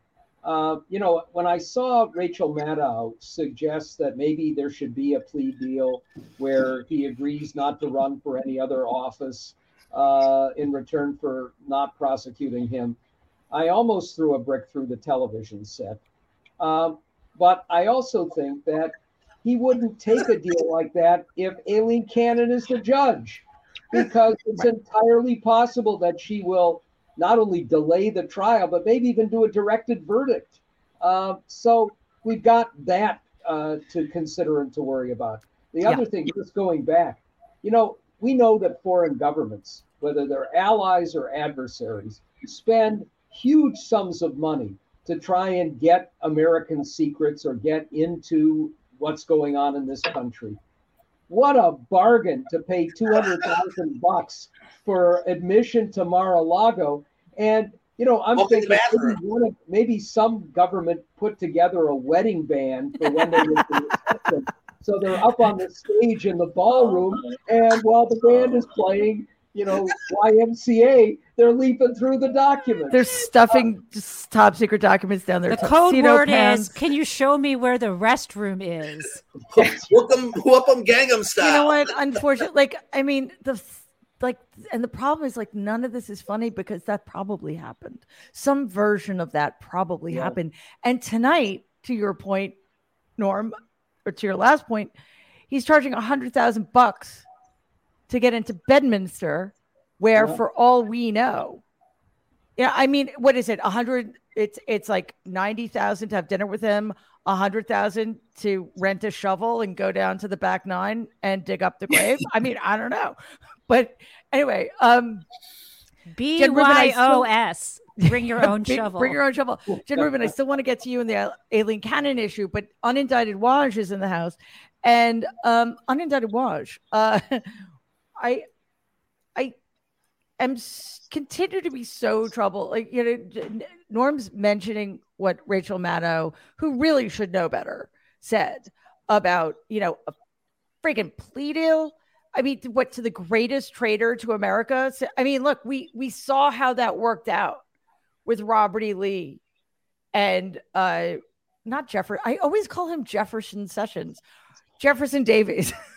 Speaker 4: Uh, you know, when I saw Rachel Maddow suggest that maybe there should be a plea deal where he agrees not to run for any other office uh, in return for not prosecuting him, I almost threw a brick through the television set. Um, but I also think that he wouldn't take a deal like that if Aileen Cannon is the judge, because it's entirely possible that she will not only delay the trial, but maybe even do a directed verdict. Uh, so we've got that uh, to consider and to worry about. The yeah. other thing, just going back, you know, we know that foreign governments, whether they're allies or adversaries, spend huge sums of money to try and get American secrets or get into what's going on in this country. What a bargain to pay 200,000 *laughs* bucks for admission to Mar-a-Lago. And, you know, I'm thinking maybe, of, maybe, some government put together a wedding band for when they were the So they're up on the stage in the ballroom, and while the band is playing, you know, YMCA, they're leaping through the documents.
Speaker 2: They're stuffing uh, top secret documents down there.
Speaker 3: The code word pants. is, "Can you show me where the restroom is?" *laughs*
Speaker 5: whoop them, whoop them, Gangnam style.
Speaker 2: You know what? Unfortunately, like I mean, the like and the problem is like none of this is funny because that probably happened some version of that probably yeah. happened and tonight to your point norm or to your last point he's charging a hundred thousand bucks to get into bedminster where yeah. for all we know yeah i mean what is it a hundred it's it's like 90,000 to have dinner with him, a hundred thousand to rent a shovel and go down to the back nine and dig up the grave. I mean, I don't know. But anyway, um
Speaker 3: B Y O S. Bring your *laughs* own shovel.
Speaker 2: Bring your own shovel. Jen Rubin, I still want to get to you in the Aileen Cannon issue, but unindicted Waj is in the house. And um unindicted Waj, uh *laughs* I I am continue to be so troubled. Like you know, Norm's mentioning what Rachel Maddow, who really should know better, said about you know a freaking plea deal. I mean, what to the greatest traitor to America? I mean, look, we we saw how that worked out with Robert E. Lee and uh not Jeffrey. I always call him Jefferson Sessions, Jefferson Davis. *laughs*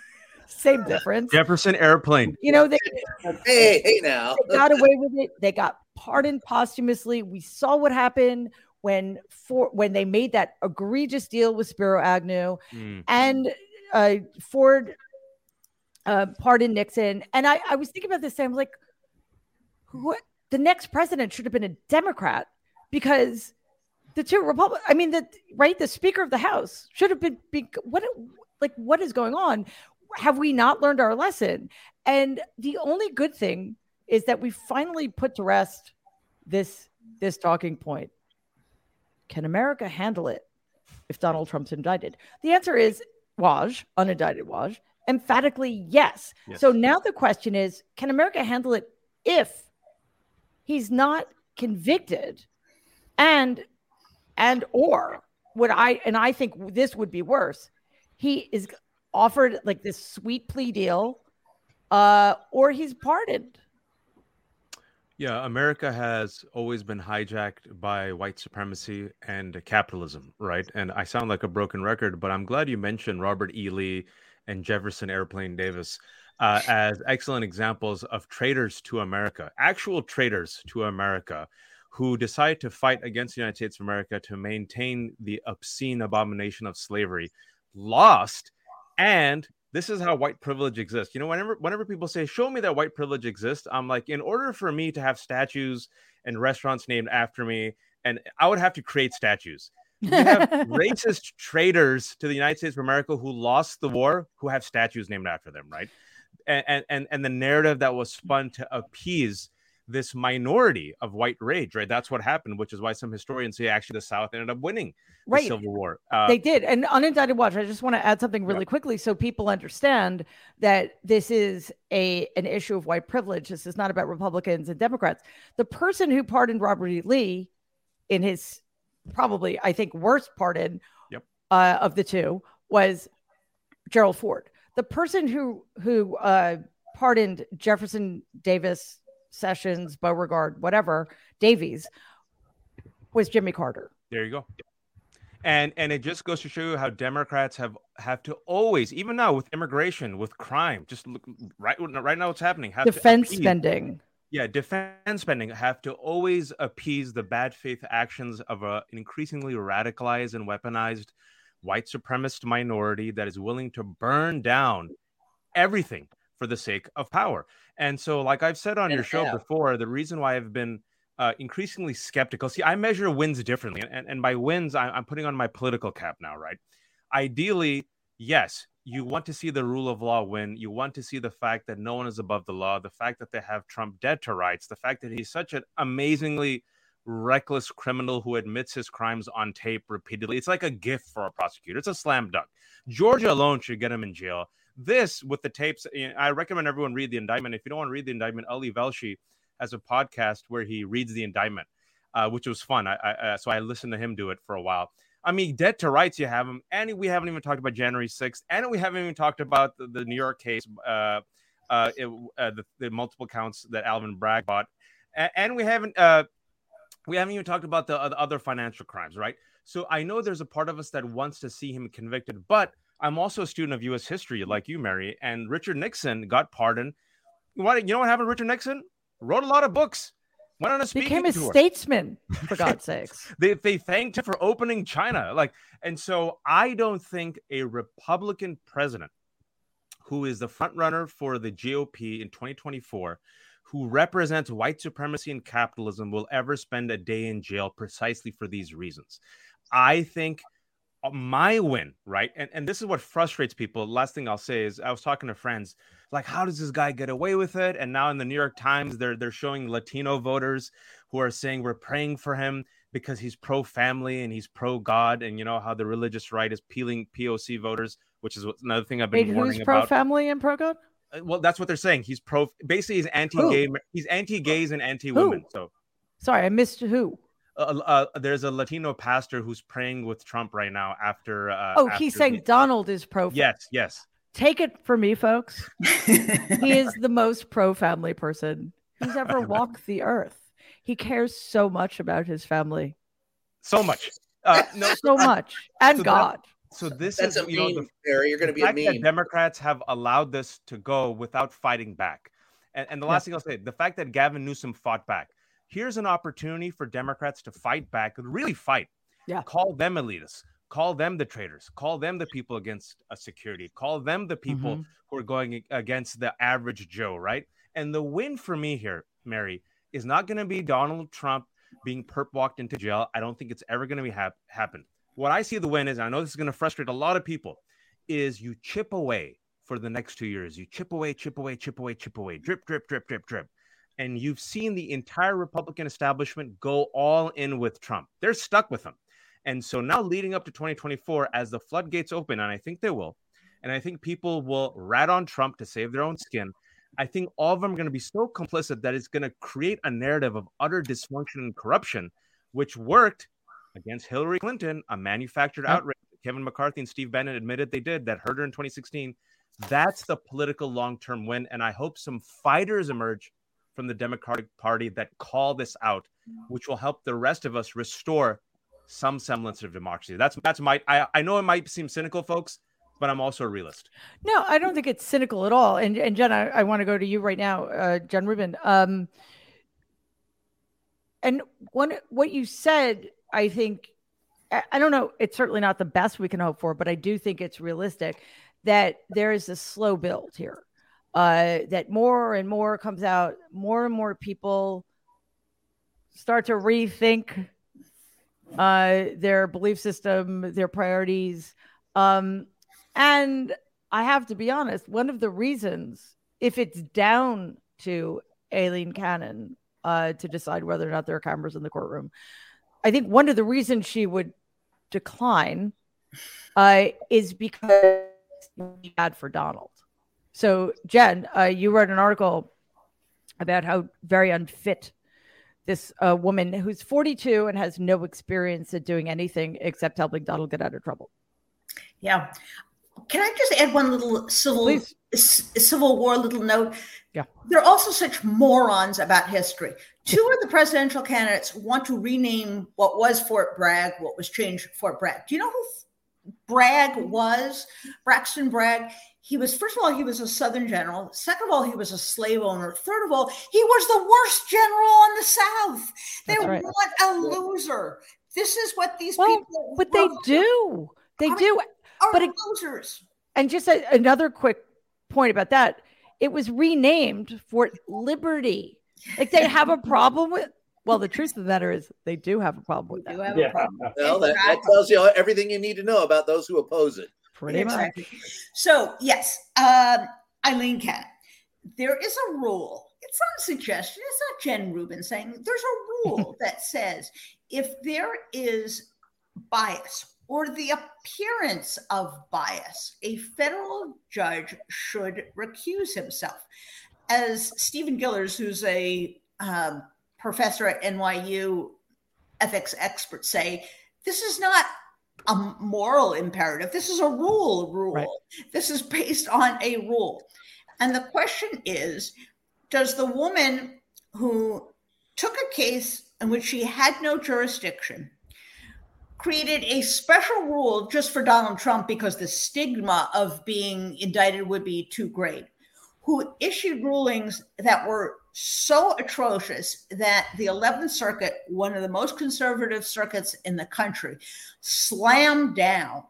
Speaker 2: Same difference.
Speaker 6: Jefferson Airplane.
Speaker 2: You know, they
Speaker 5: hey, hey now.
Speaker 2: they got away with it. They got pardoned posthumously. We saw what happened when for when they made that egregious deal with Spiro Agnew mm. and uh, Ford uh, pardoned Nixon. And I, I was thinking about this. I'm like, what? The next president should have been a Democrat because the two Republic. I mean, the right, the Speaker of the House should have been. Be, what? Like, what is going on? Have we not learned our lesson? And the only good thing is that we finally put to rest this this talking point. Can America handle it if Donald Trump's indicted? The answer is Waj, unindicted Waj, emphatically yes. yes. So now the question is, can America handle it if he's not convicted and and or would I and I think this would be worse. He is offered like this sweet plea deal, uh, or he's pardoned.
Speaker 6: Yeah, America has always been hijacked by white supremacy and capitalism, right? And I sound like a broken record, but I'm glad you mentioned Robert E. Lee and Jefferson Airplane Davis uh, as excellent examples of traitors to America, actual traitors to America, who decide to fight against the United States of America to maintain the obscene abomination of slavery, lost and this is how white privilege exists. You know, whenever whenever people say, "Show me that white privilege exists," I'm like, in order for me to have statues and restaurants named after me, and I would have to create statues. You have *laughs* racist traitors to the United States of America who lost the war, who have statues named after them, right? And and and the narrative that was spun to appease this minority of white rage, right? That's what happened, which is why some historians say actually the South ended up winning right. the Civil War.
Speaker 2: Uh, they did. And unindicted Waj, I just want to add something really yeah. quickly so people understand that this is a an issue of white privilege. This is not about Republicans and Democrats. The person who pardoned Robert E. Lee in his probably I think worst pardon
Speaker 6: yep.
Speaker 2: uh, of the two was Gerald Ford, the person who who uh, pardoned Jefferson Davis, Sessions, Beauregard, whatever Davies was Jimmy Carter.
Speaker 6: There you go. And and it just goes to show you how Democrats have have to always, even now with immigration, with crime, just look right right now what's happening. Have
Speaker 2: defense spending.
Speaker 6: Yeah, defense spending have to always appease the bad faith actions of an increasingly radicalized and weaponized white supremacist minority that is willing to burn down everything for the sake of power. And so, like I've said on your show before, the reason why I've been uh, increasingly skeptical. See, I measure wins differently, and, and by wins, I, I'm putting on my political cap now, right? Ideally, yes, you want to see the rule of law win. You want to see the fact that no one is above the law, the fact that they have Trump dead to rights, the fact that he's such an amazingly reckless criminal who admits his crimes on tape repeatedly. It's like a gift for a prosecutor. It's a slam dunk. Georgia alone should get him in jail. This with the tapes, I recommend everyone read the indictment. If you don't want to read the indictment, Ali Velshi has a podcast where he reads the indictment, uh, which was fun. I, I uh, so I listened to him do it for a while. I mean, dead to rights, you have him, and we haven't even talked about January 6th, and we haven't even talked about the, the New York case, uh, uh, it, uh, the, the, multiple counts that Alvin Bragg bought, and, and we haven't uh, we haven't even talked about the, the other financial crimes, right? So I know there's a part of us that wants to see him convicted, but I'm also a student of U.S. history, like you, Mary, and Richard Nixon got pardoned. What you know what happened Richard Nixon? Wrote a lot of books. Went on a speaking
Speaker 2: became a
Speaker 6: tour.
Speaker 2: statesman *laughs* for God's sakes. *laughs*
Speaker 6: They they thanked him for opening China. Like, and so I don't think a Republican president who is the front runner for the GOP in 2024, who represents white supremacy and capitalism, will ever spend a day in jail precisely for these reasons. I think my win, right? And and this is what frustrates people. Last thing I'll say is I was talking to friends, like, how does this guy get away with it? And now in the New York Times, they're they're showing Latino voters who are saying we're praying for him because he's pro family and he's pro God, and you know how the religious right is peeling POC voters, which is another thing I've been Wait, warning
Speaker 2: who's pro family and pro God?
Speaker 6: Uh, well, that's what they're saying. He's pro. Basically, he's anti-gay. He's anti-gays and anti-women. So,
Speaker 2: sorry, I missed who
Speaker 6: uh, uh, there's a Latino pastor who's praying with Trump right now after. Uh,
Speaker 2: oh,
Speaker 6: after
Speaker 2: he's saying the... Donald is pro.
Speaker 6: Yes, yes.
Speaker 2: Take it for me, folks. *laughs* he is the most pro family person who's ever *laughs* walked the earth. He cares so much about his family.
Speaker 6: So much. Uh, no, *laughs*
Speaker 2: so much. And so God.
Speaker 6: That, so this
Speaker 5: That's
Speaker 6: is
Speaker 5: a you know, the, Barry. You're going to be a meme.
Speaker 6: Democrats have allowed this to go without fighting back. And, and the last yeah. thing I'll say, the fact that Gavin Newsom fought back here's an opportunity for Democrats to fight back, really fight.
Speaker 2: Yeah.
Speaker 6: Call them elitists. Call them the traitors. Call them the people against a security. Call them the people mm-hmm. who are going against the average Joe, right? And the win for me here, Mary, is not going to be Donald Trump being perp walked into jail. I don't think it's ever going to be hap- happen. What I see the win is, I know this is going to frustrate a lot of people, is you chip away for the next two years. You chip away, chip away, chip away, chip away, drip, drip, drip, drip, drip and you've seen the entire Republican establishment go all in with Trump. They're stuck with him. And so now, leading up to 2024, as the floodgates open, and I think they will, and I think people will rat on Trump to save their own skin. I think all of them are going to be so complicit that it's going to create a narrative of utter dysfunction and corruption, which worked against Hillary Clinton, a manufactured outrage. Kevin McCarthy and Steve Bannon admitted they did that hurt her in 2016. That's the political long term win. And I hope some fighters emerge from the Democratic Party that call this out, which will help the rest of us restore some semblance of democracy. That's that's my I, I know it might seem cynical, folks, but I'm also a realist.
Speaker 2: No, I don't think it's cynical at all. And and Jen, I, I want to go to you right now, uh, Jen Rubin. Um, and one what you said, I think I, I don't know, it's certainly not the best we can hope for, but I do think it's realistic that there is a slow build here uh, that more and more comes out, more and more people start to rethink uh, their belief system, their priorities. Um, and I have to be honest, one of the reasons, if it's down to Aileen Cannon uh, to decide whether or not there are cameras in the courtroom, I think one of the reasons she would decline uh, is because bad for Donald. So, Jen, uh, you wrote an article about how very unfit this uh, woman who's 42 and has no experience at doing anything except helping Donald get out of trouble.
Speaker 1: Yeah. Can I just add one little civil Civil War little note?
Speaker 2: Yeah.
Speaker 1: They're also such morons about history. Two of the presidential candidates want to rename what was Fort Bragg, what was changed Fort Bragg. Do you know who Bragg was? Braxton Bragg. He was, first of all, he was a Southern general. Second of all, he was a slave owner. Third of all, he was the worst general on the South. They right. want a loser. This is what these well, people.
Speaker 2: But they do. They do.
Speaker 1: Are but losers.
Speaker 2: And just a, another quick point about that: it was renamed Fort Liberty. Like they have a problem with. Well, the truth of the matter is they do have a problem with that.
Speaker 5: Yeah. Well, that, that tells you everything you need to know about those who oppose it.
Speaker 2: Pretty exactly. much.
Speaker 1: So, yes, um, Aileen Cannon, there is a rule. It's not a suggestion. It's not Jen Rubin saying there's a rule *laughs* that says if there is bias or the appearance of bias, a federal judge should recuse himself. As Stephen Gillers, who's a um, professor at NYU ethics expert, say, this is not a moral imperative. This is a rule rule. Right. This is based on a rule. And the question is does the woman who took a case in which she had no jurisdiction created a special rule just for Donald Trump because the stigma of being indicted would be too great, who issued rulings that were so atrocious that the 11th Circuit, one of the most conservative circuits in the country, slammed down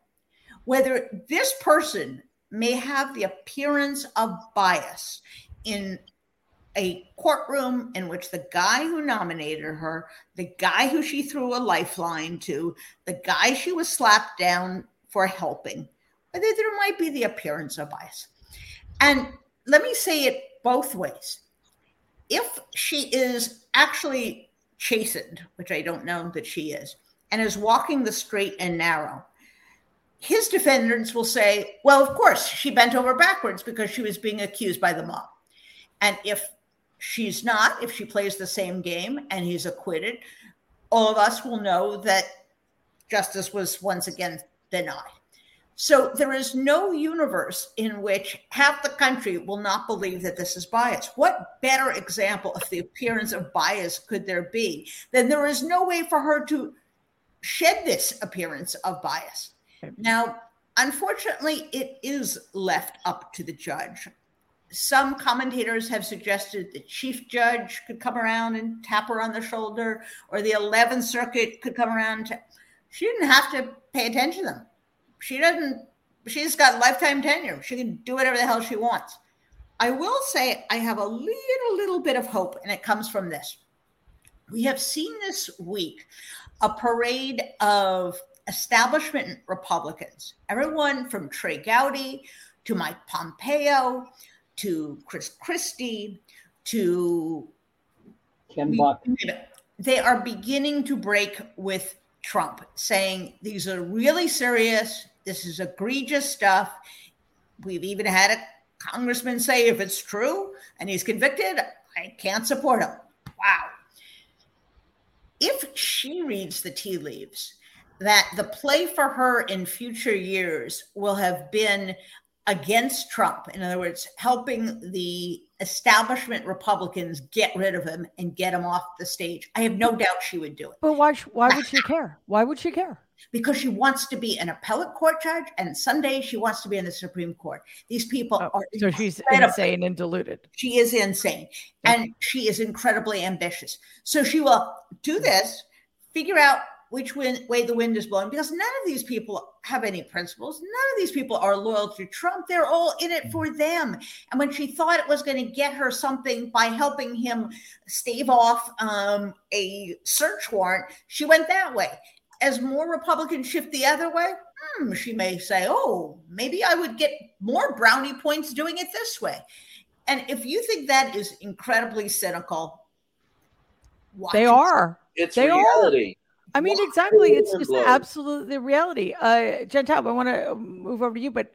Speaker 1: whether this person may have the appearance of bias in a courtroom in which the guy who nominated her, the guy who she threw a lifeline to, the guy she was slapped down for helping, whether there might be the appearance of bias. And let me say it both ways if she is actually chastened, which I don't know that she is, and is walking the straight and narrow, his defendants will say, well, of course, she bent over backwards because she was being accused by the mob. And if she's not, if she plays the same game and he's acquitted, all of us will know that justice was once again denied. So there is no universe in which half the country will not believe that this is bias. What better example of the appearance of bias could there be? Then there is no way for her to shed this appearance of bias. Now, unfortunately, it is left up to the judge. Some commentators have suggested the chief judge could come around and tap her on the shoulder, or the 11th Circuit could come around. she didn't have to pay attention to them she doesn't she's got lifetime tenure. She can do whatever the hell she wants. I will say i have a little little bit of hope and it comes from this. We have seen this week a parade of establishment republicans. Everyone from trey gowdy to mike pompeo to chris christie to
Speaker 4: ken buck.
Speaker 1: they are beginning to break with Trump, saying these are really serious. This is egregious stuff. We've even had a congressman say if it's true and he's convicted, I can't support him. Wow. If she reads the tea leaves, that the play for her in future years will have been against Trump. In other words, helping the establishment Republicans get rid of him and get him off the stage. I have no doubt she would do it.
Speaker 2: But why? Why would she care? Why would she care?
Speaker 1: Because she wants to be an appellate court judge, and someday she wants to be in the Supreme Court. These people oh, are
Speaker 2: so she's insane and deluded.
Speaker 1: She is insane, and she is incredibly ambitious. So she will do this, figure out which way the wind is blowing because none of these people have any principles. None of these people are loyal to Trump. They're all in it for them. And when she thought it was going to get her something by helping him stave off um, a search warrant, she went that way. As more Republicans shift the other way, hmm, she may say, oh, maybe I would get more brownie points doing it this way. And if you think that is incredibly cynical,
Speaker 2: they are.
Speaker 5: It's
Speaker 2: they
Speaker 5: reality.
Speaker 2: Are. I mean, exactly. It's just absolutely the reality. Uh, Jen Taub, I want to move over to you, but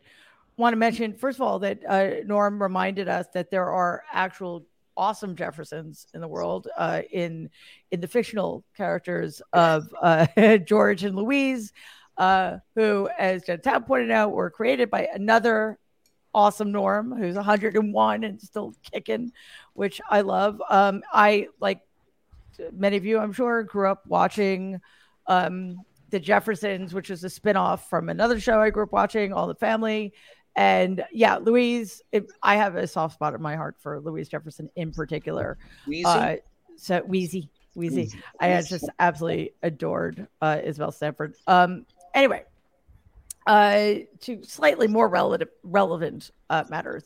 Speaker 2: want to mention first of all that uh, Norm reminded us that there are actual awesome Jeffersons in the world. Uh, in in the fictional characters of uh, *laughs* George and Louise, uh, who, as Jen Taub pointed out, were created by another awesome Norm who's 101 and still kicking, which I love. Um, I like many of you, I'm sure, grew up watching um, The Jeffersons, which is a spinoff from another show I grew up watching, All the Family. And yeah, Louise, it, I have a soft spot in my heart for Louise Jefferson in particular.
Speaker 5: Wheezy?
Speaker 2: Uh, so Wheezy, Wheezy.
Speaker 5: Wheezy.
Speaker 2: I just absolutely adored uh, Isabel Sanford. Um, anyway, uh, to slightly more relative, relevant uh, matters,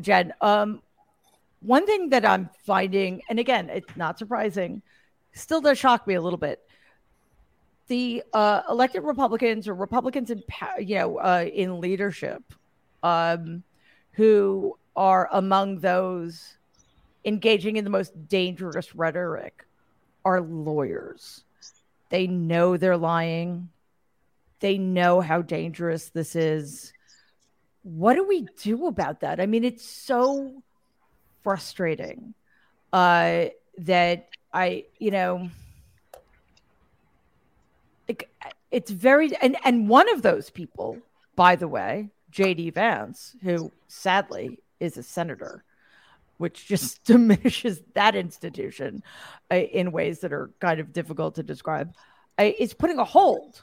Speaker 2: Jen. Um, one thing that I'm finding, and again, it's not surprising, still does shock me a little bit. The uh, elected Republicans or Republicans in, you know, uh, in leadership, um, who are among those engaging in the most dangerous rhetoric, are lawyers. They know they're lying. They know how dangerous this is. What do we do about that? I mean, it's so frustrating uh, that I, you know, it, it's very and and one of those people, by the way, JD Vance, who sadly is a senator, which just *laughs* diminishes that institution uh, in ways that are kind of difficult to describe, uh, is putting a hold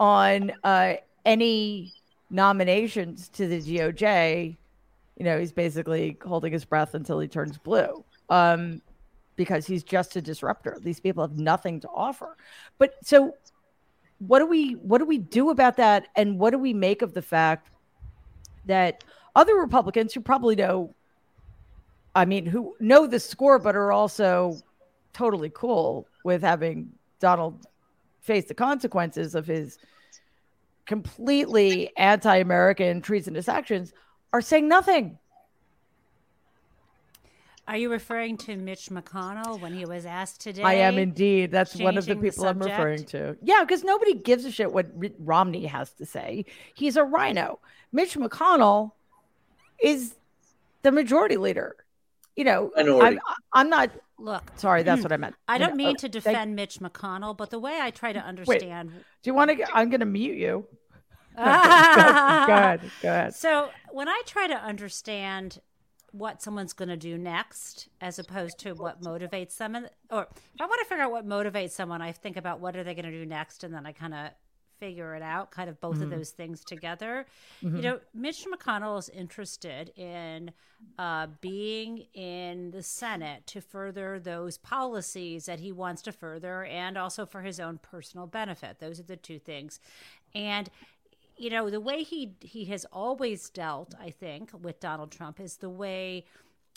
Speaker 2: on uh, any nominations to the DOJ. You know, he's basically holding his breath until he turns blue. Um, because he's just a disruptor. These people have nothing to offer. But so what do we what do we do about that and what do we make of the fact that other Republicans who probably know I mean who know the score but are also totally cool with having Donald face the consequences of his completely anti-American treasonous actions are saying nothing.
Speaker 3: Are you referring to Mitch McConnell when he was asked today?
Speaker 2: I am indeed. That's one of the
Speaker 3: changing the
Speaker 2: people I'm referring to. Yeah, because nobody gives a shit what R- Romney has to say. He's a RINO. Mitch McConnell is the majority leader. You know, I'm, I'm not.
Speaker 3: Look,
Speaker 2: Sorry, that's what I meant. *clears throat*
Speaker 3: I don't
Speaker 2: You know,
Speaker 3: mean to
Speaker 2: thank-
Speaker 3: defend Mitch McConnell, but the way I try to understand.
Speaker 2: Do you want to? I'm going to mute you. *laughs* go ahead. Go ahead.
Speaker 3: So when I try to understand what someone's going to do next, as opposed to what motivates them, and, or if I want to figure out what motivates someone, I think about what are they going to do next, and then I kind of figure it out, kind of both of those things together. You know, Mitch McConnell is interested in uh, being in the Senate to further those policies that he wants to further, and also for his own personal benefit. Those are the two things, and you know the way he he has always dealt i think with donald trump is the way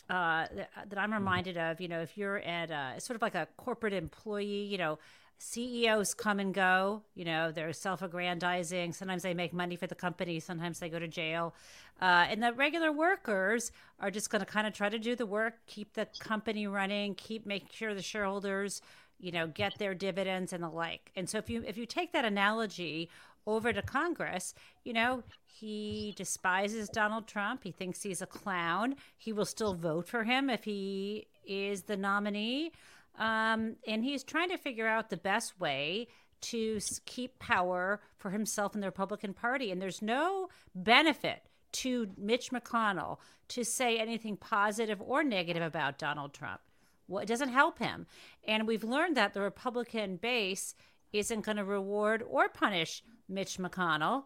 Speaker 3: uh, that, that i'm reminded of you know if you're at a, sort of like a corporate employee you know ceos come and go you know they're self-aggrandizing. Sometimes they make money for the company sometimes they go to jail. Uh, and the regular workers are just going to kind of try to do the work keep the company running keep making sure the shareholders you know get their dividends and the like. And so if you if you take that analogy over to congress you know he despises donald trump. He thinks he's a clown. He will still vote for him if he is the nominee. Um, and he's trying to figure out the best way to keep power for himself and the republican party. And there's no benefit to mitch mcconnell to say anything positive or negative about donald trump. Well, it doesn't help him. And we've learned that the Republican base isn't going to reward or punish Mitch McConnell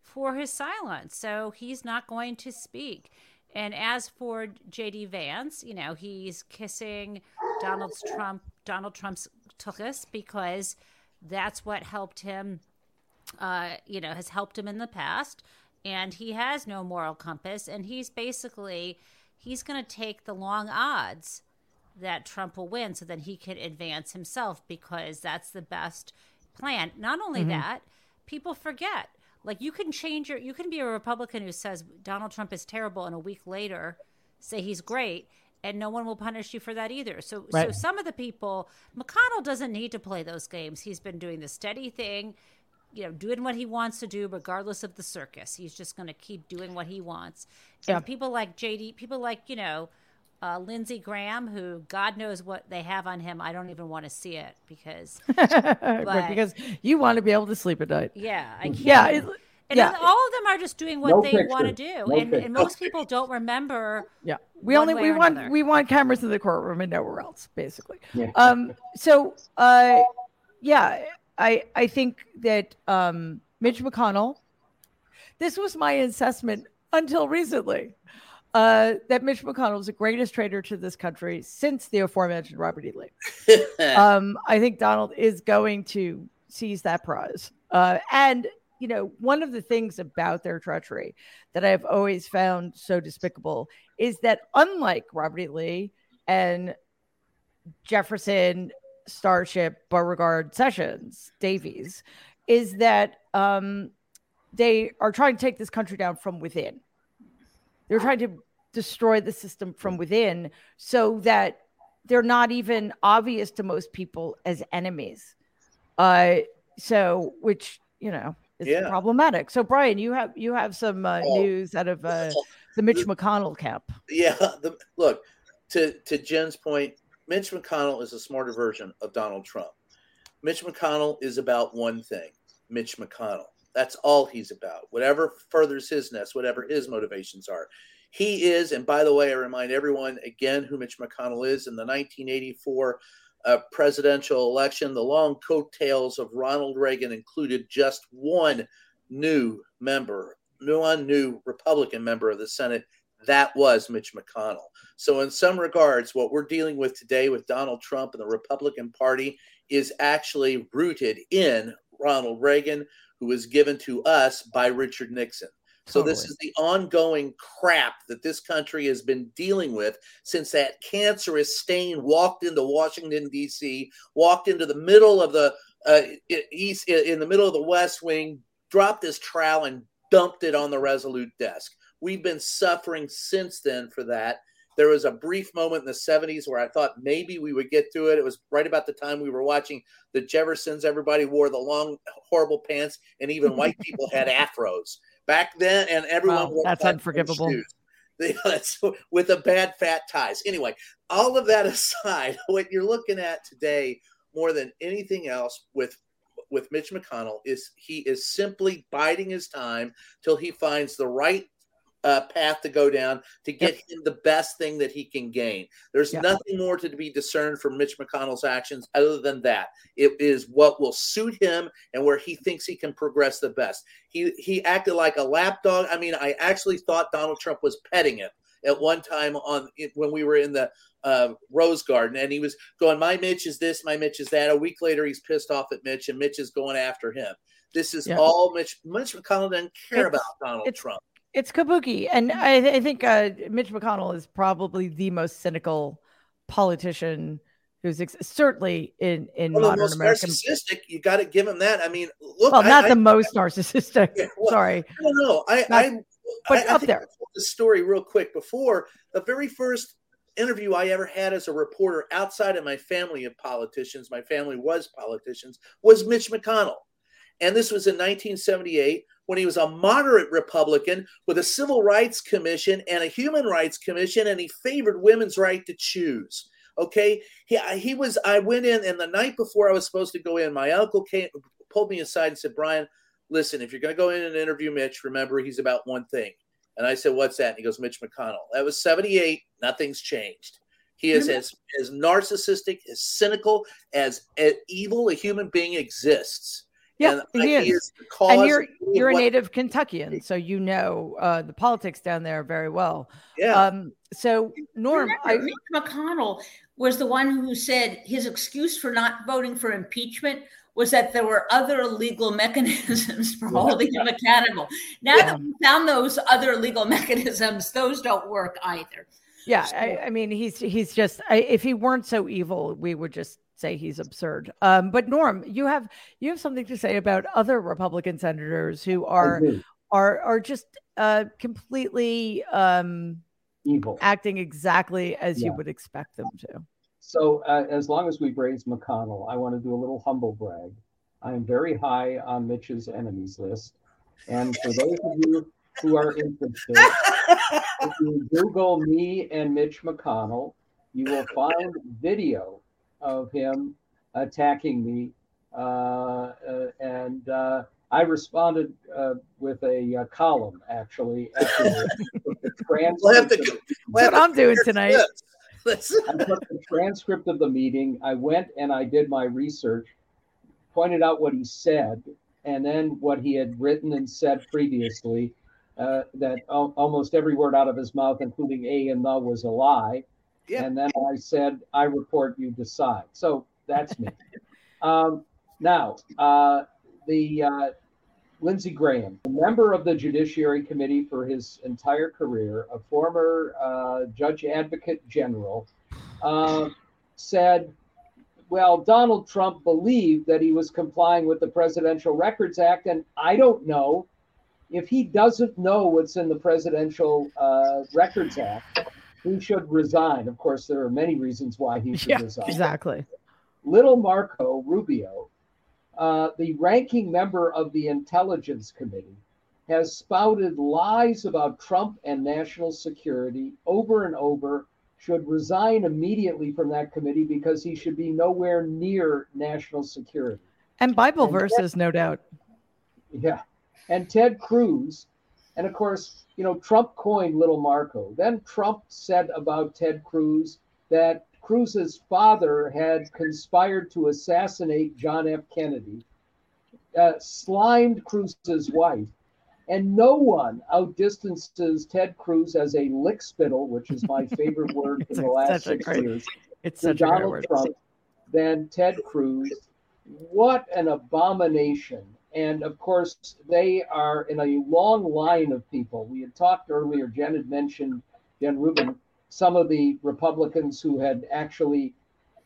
Speaker 3: for his silence. So he's not going to speak. And as for JD Vance, you know, he's kissing Donald Trump, Donald Trump's tuchus because that's what helped him uh, you know, has helped him in the past, and he has no moral compass, and he's basically he's going to take the long odds that Trump will win, so that he can advance himself because that's the best plan. Not only mm-hmm. that, people forget. Like you can change your, you can be a Republican who says Donald Trump is terrible, and a week later say he's great, and no one will punish you for that either. So, so some of the people, McConnell doesn't need to play those games. He's been doing the steady thing, you know, doing what he wants to do, regardless of the circus. He's just going to keep doing what he wants.
Speaker 2: Yeah.
Speaker 3: And people like JD, people like you know, uh, Lindsey Graham, who God knows what they have on him. I don't even want to see it because, *laughs*
Speaker 2: but, because you want to be able to sleep at night.
Speaker 3: Yeah, I can't.
Speaker 2: Yeah. It,
Speaker 3: and
Speaker 2: yeah.
Speaker 3: all of them are just doing what
Speaker 4: No
Speaker 3: they
Speaker 4: picture.
Speaker 3: want to do,
Speaker 4: No
Speaker 3: and, and most people don't remember.
Speaker 2: Yeah, we
Speaker 3: one
Speaker 2: only
Speaker 3: way
Speaker 2: we want
Speaker 3: another.
Speaker 2: we want cameras in the courtroom and nowhere else, basically.
Speaker 4: Yeah.
Speaker 2: Um. So, uh, yeah, I I think that um Mitch McConnell. This was my assessment until recently. Uh, that Mitch McConnell is the greatest traitor to this country since the aforementioned Robert E. Lee. *laughs* um, I think Donald is going to seize that prize. Uh, and you know, one of the things about their treachery that I've always found so despicable is that unlike Robert E. Lee and Jefferson, Starship, Beauregard, Sessions, Davis, is that um, they are trying to take this country down from within. They're trying to destroy the system from within so that they're not even obvious to most people as enemies. Uh, so which you know is
Speaker 5: Yeah.
Speaker 2: problematic. So Brian, you have you have some uh,
Speaker 5: Oh.
Speaker 2: news out of uh, *laughs* the Mitch McConnell camp.
Speaker 5: Yeah, the, look to to Jen's point. Mitch McConnell is a smarter version of Donald Trump. Mitch McConnell is about one thing: Mitch McConnell. That's all he's about. Whatever furthers his nest, whatever his motivations are, he is. And by the way, I remind everyone again who Mitch McConnell is. In the 1984 uh, presidential election, the long coattails of Ronald Reagan included just one new member, one new Republican member of the Senate. That was Mitch McConnell. So, in some regards, what we're dealing with today with Donald Trump and the Republican Party is actually rooted in Ronald Reagan, who was given to us by Richard Nixon. So, this is the ongoing crap that this country has been dealing with since that cancerous stain walked into Washington, D.C., walked into the middle of the uh, east, in the middle of the West Wing, dropped his trowel and dumped it on the Resolute desk. We've been suffering since then for that. There was a brief moment in the 70s where I thought maybe we would get through it. It was right about the time we were watching the Jeffersons. Everybody wore the long, horrible pants, and even *laughs* white people had afros back then. And everyone
Speaker 2: Wow,
Speaker 5: wore
Speaker 2: that's unforgivable.
Speaker 5: shoes. *laughs* With the bad fat ties. Anyway, all of that *laughs* aside, what you're looking at today, more than anything else, with with Mitch McConnell, is he is simply biding his time till he finds the right uh, path to go down to get him the best thing that he can gain. There's
Speaker 2: Yep.
Speaker 5: nothing more to be discerned from Mitch McConnell's actions other than that. It is what will suit him and where he thinks he can progress the best. He he acted like a lapdog. I mean, I actually thought Donald Trump was petting him at one time on when we were in the uh, Rose Garden, and he was going, "My Mitch is this, my Mitch is that." A week later, he's pissed off at Mitch, and Mitch is going after him. This is
Speaker 2: Yeah.
Speaker 5: all Mitch. Mitch McConnell doesn't care
Speaker 2: It's-
Speaker 5: about Donald Trump.
Speaker 2: It's kabuki, and I, I think uh, Mitch McConnell is probably the most cynical politician who's ex- certainly in in
Speaker 5: One of the
Speaker 2: modern
Speaker 5: most
Speaker 2: American.
Speaker 5: narcissistic. You got to give him that. I mean, look,
Speaker 2: Well, not
Speaker 5: I,
Speaker 2: the most narcissistic. *laughs*
Speaker 5: Yeah, well,
Speaker 2: Sorry,
Speaker 5: I don't. I,
Speaker 2: Not-
Speaker 5: I,
Speaker 2: but
Speaker 5: I, I
Speaker 2: up there.
Speaker 5: I this story real quick before the very first interview I ever had as a reporter outside of my family of politicians. My family was politicians. Was Mitch McConnell, and this was in 1978 when he was a moderate Republican with a civil rights commission and a human rights commission, and he favored women's right to choose. Okay, he he was. I went in, and the night before I was supposed to go in, my uncle came, pulled me aside, and said, "Brian, listen, if you're going to go in and interview Mitch, remember he's about one thing." And I said, "What's that?" And he goes, "Mitch McConnell." That was '78. Nothing's changed. He is mm-hmm. as as narcissistic, as cynical, as, as evil a human being exists.
Speaker 2: Yeah,
Speaker 5: and
Speaker 2: he is. and you're you're a native Kentuckian, so you know uh, the politics down there very well.
Speaker 5: Yeah,
Speaker 2: Um, so Norm,
Speaker 1: Remember,
Speaker 2: I,
Speaker 1: Mitch McConnell was the one who said his excuse for not voting for impeachment was that there were other legal *laughs* mechanisms for holding him accountable. Now that we found those other legal *laughs* mechanisms, those don't work either.
Speaker 2: yeah, I, I mean he's he's just I, if he weren't so evil, we would just say he's absurd. Um, but Norm, you have you have something to say about other Republican senators who are are are just uh, completely um,
Speaker 4: evil.
Speaker 2: acting exactly as you would expect them to.
Speaker 4: So uh, as long as we've raised McConnell, I want to do a little humble brag. I am very high on Mitch's enemies list. And for those of you who are interested, if you Google me and Mitch McConnell, you will find video of him attacking me. Uh, uh, and uh, I responded uh, with a, uh, column, actually.
Speaker 2: We'll have to, we'll what I'm doing tonight.
Speaker 4: I took the transcript of the meeting. I went and I did my research, pointed out what he said, and then what he had written and said previously. Uh, that al- almost every word out of his mouth, including a and the, was a lie. Yep. And then I said, I report, you decide. So that's me. um, now, uh, the uh, Lindsey Graham, a member of the Judiciary Committee for his entire career, a former uh, Judge Advocate General, uh, said, well, Donald Trump believed that he was complying with the Presidential Records Act, and I don't know if he doesn't know what's in the Presidential uh, Records Act. He should resign. Of course, there are many reasons why he should
Speaker 2: yeah,
Speaker 4: resign.
Speaker 2: Exactly.
Speaker 4: Little Marco Rubio uh, the ranking member of the Intelligence Committee, has spouted lies about Trump and national security over and over, should resign immediately from that committee because he should be nowhere near national security.
Speaker 2: And Bible and verses, Ted, no doubt.
Speaker 4: Yeah. And Ted Cruz, and of course, you know, Trump coined Little Marco. Then Trump said about Ted Cruz that Cruz's father had conspired to assassinate John F. Kennedy, uh, slimed Cruz's wife, and no one outdistances Ted Cruz as a lickspittle, which is my *laughs* favorite word in the last six great, years.
Speaker 2: It's such Donald
Speaker 4: a Trump than Ted Cruz. What an abomination. And of course, they are in a long line of people. We had talked earlier, Jen had mentioned, Jen Rubin, some of the Republicans who had actually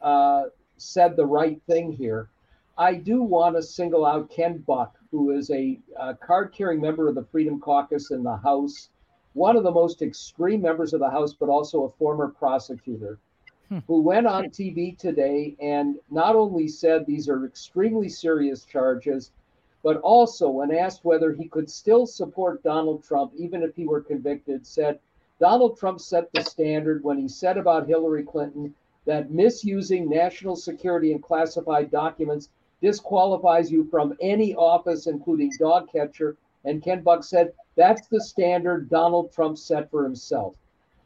Speaker 4: uh, said the right thing here. I do want to single out Ken Buck, who is a, a card carrying member of the Freedom Caucus in the House, one of the most extreme members of the House, but also a former prosecutor, hmm. who went on TV today and not only said these are extremely serious charges, but also, when asked whether he could still support Donald Trump, even if he were convicted, said, Donald Trump set the standard when he said about Hillary Clinton that misusing national security and classified documents disqualifies you from any office, including dog catcher. And Ken Buck said that's the standard Donald Trump set for himself.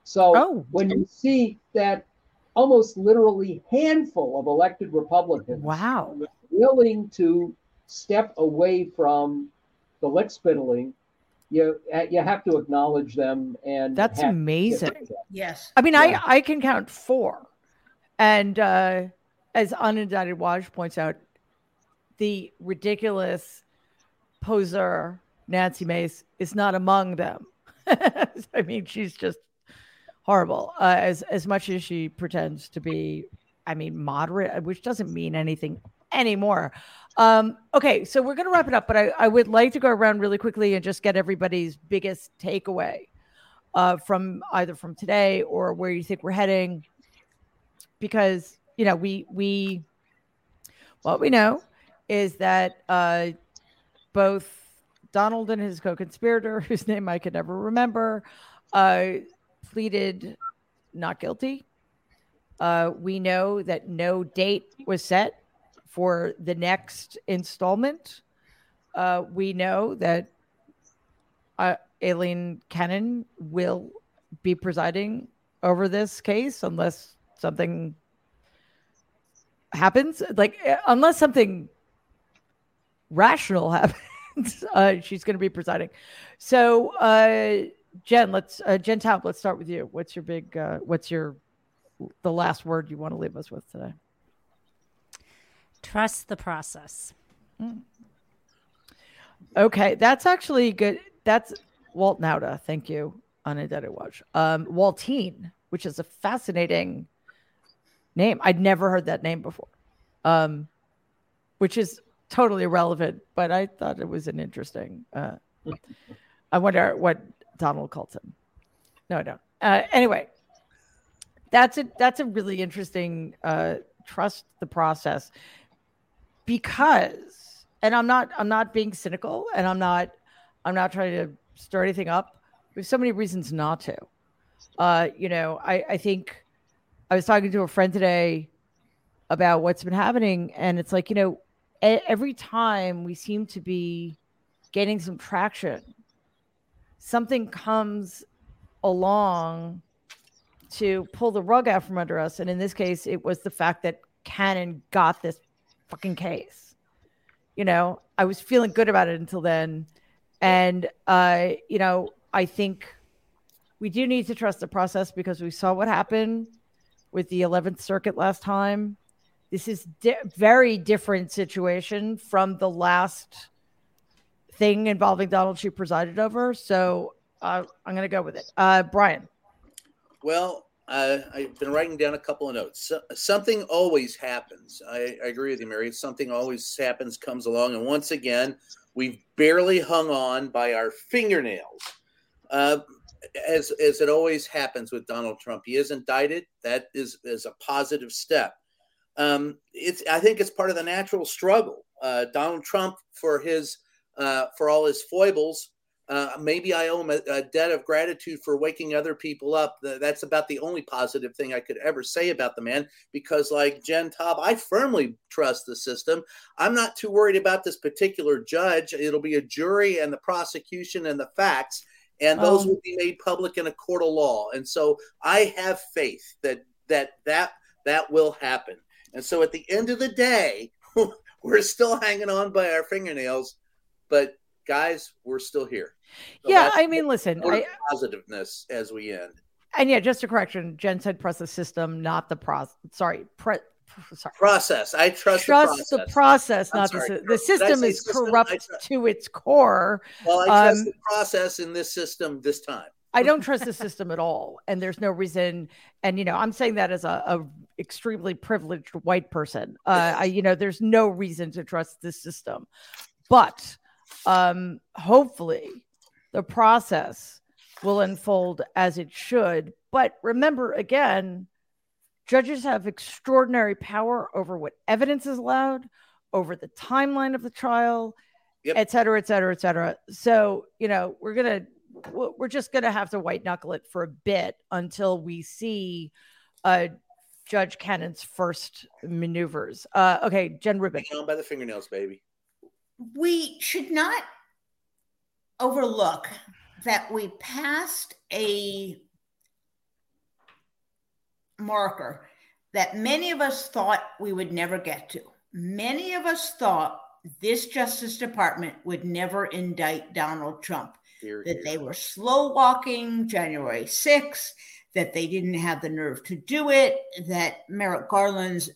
Speaker 4: So oh. when you see that almost literally handful of elected Republicans
Speaker 2: wow.
Speaker 4: willing to step away from the lickspittling you you have to acknowledge them and
Speaker 2: that's amazing.
Speaker 1: yes.
Speaker 2: I mean yeah. i i can count four. And uh as unindicted Waj points out the ridiculous poser nancy mace is not among them. *laughs* I mean she's just horrible uh, as as much as she pretends to be i mean moderate which doesn't mean anything anymore. Um, okay, so we're going to wrap it up, but I, I would like to go around really quickly and just get everybody's biggest takeaway uh, from either from today or where you think we're heading, because you know we we what we know is that uh, both Donald and his co-conspirator, *laughs* whose name I could never remember, uh, pleaded not guilty. Uh, we know that no date was set for the next installment. Uh, we know that uh, Aileen Cannon will be presiding over this case unless something happens. Like, unless something rational *laughs* happens, uh, she's going to be presiding. So, uh, Jen, let's uh, Jen Taub, let's start with you. What's your big? Uh, what's your the last word you want to leave us with today?
Speaker 3: Trust the process. Mm.
Speaker 2: Okay, that's actually good. That's Walt Nauta. Thank you, Unindicted Waj. Um, Waltine, which is a fascinating name. I'd never heard that name before, um, which is totally irrelevant, but I thought it was an interesting. Uh, I wonder what Donald calls him. No, I don't. Uh, anyway, that's a that's a really interesting. Uh, trust the process because and i'm not i'm not being cynical and i'm not i'm not trying to stir anything up. Have so many reasons not to. Uh, you know, I, I think I was talking to a friend today about what's been happening, and it's like, you know, every time we seem to be getting some traction, something comes along to pull the rug out from under us. And in this case, it was the fact that Cannon got this fucking case. You know, I was feeling good about it until then. And, uh, you know, I think we do need to trust the process because we saw what happened with the 11th Circuit last time. This is di- very different situation from the last thing involving Donald she presided over. So uh, I'm going to go with it. Uh, Brian.
Speaker 5: Well, uh, I've been writing down a couple of notes. So, something always happens. I, I, agree with you, Mary. Something always happens, comes along, and once again, we've barely hung on by our fingernails. Uh, as as it always happens with Donald Trump, he is indicted. That is is a positive step. Um, it's I think it's part of the natural struggle. Uh, Donald Trump, for his uh, for all his foibles, uh, maybe I owe him a, a, debt of gratitude for waking other people up. That's about the only positive thing I could ever say about the man because, like Jen Taub, I firmly trust the system. I'm not too worried about this particular judge. It'll be a jury and the prosecution and the facts, and those um, will be made public in a court of law. And so I have faith that that that that will happen. And so at the end of the day, *laughs* we're still hanging on by our fingernails, but guys, we're still here.
Speaker 2: So yeah, I mean, listen, I,
Speaker 5: positiveness as we end.
Speaker 2: And yeah, just a correction. Jen said press the system, not the process. Sorry, pre-
Speaker 5: sorry. process. I trust,
Speaker 2: trust
Speaker 5: the
Speaker 2: process, the process not sorry. the the system is system? corrupt to its core.
Speaker 5: Well, I trust um, the process in this system this time.
Speaker 2: I don't trust the system at all, and there's no reason. And you know, I'm saying that as a, a extremely privileged white person. Uh, I, you know, there's no reason to trust this system, but um, hopefully the process will unfold as it should. But remember, again, judges have extraordinary power over what evidence is allowed, over the timeline of the trial, yep. et cetera, et cetera, et cetera. So, you know, we're going to, we're just going to have to white knuckle it for a bit until we see uh, Judge Cannon's first maneuvers. Uh, okay, Jen Rubin.
Speaker 5: Hang on by the fingernails, baby
Speaker 1: we should not overlook that we passed a marker that many of us thought we would never get to. Many of us thought this Justice Department would never indict Donald Trump, that they were slow walking January 6th, that they didn't have the nerve to do it, that Merrick Garland's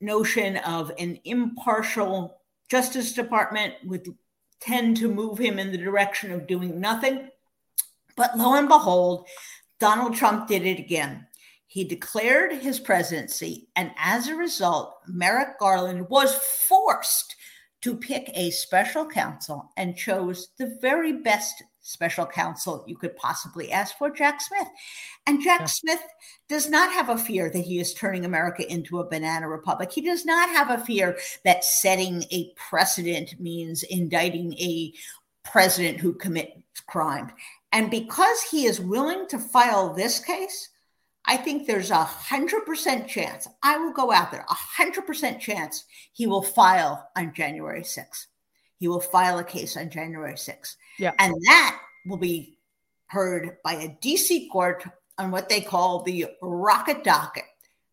Speaker 1: notion of an impartial Justice Department would tend to move him in the direction of doing nothing. But lo and behold, Donald Trump did it again. He declared his presidency, and as a result, Merrick Garland was forced to pick a special counsel and chose the very best special counsel you could possibly ask for, Jack Smith. And Jack yeah. Smith does not have a fear that he is turning America into a banana republic. He does not have a fear that setting a precedent means indicting a president who commits crime. And because he is willing to file this case, I think there's a hundred percent chance. I will go out there, a hundred percent chance he will file on January 6th. He will file a case on January 6th.
Speaker 2: Yeah.
Speaker 1: And that will be heard by a DC court on what they call the rocket docket.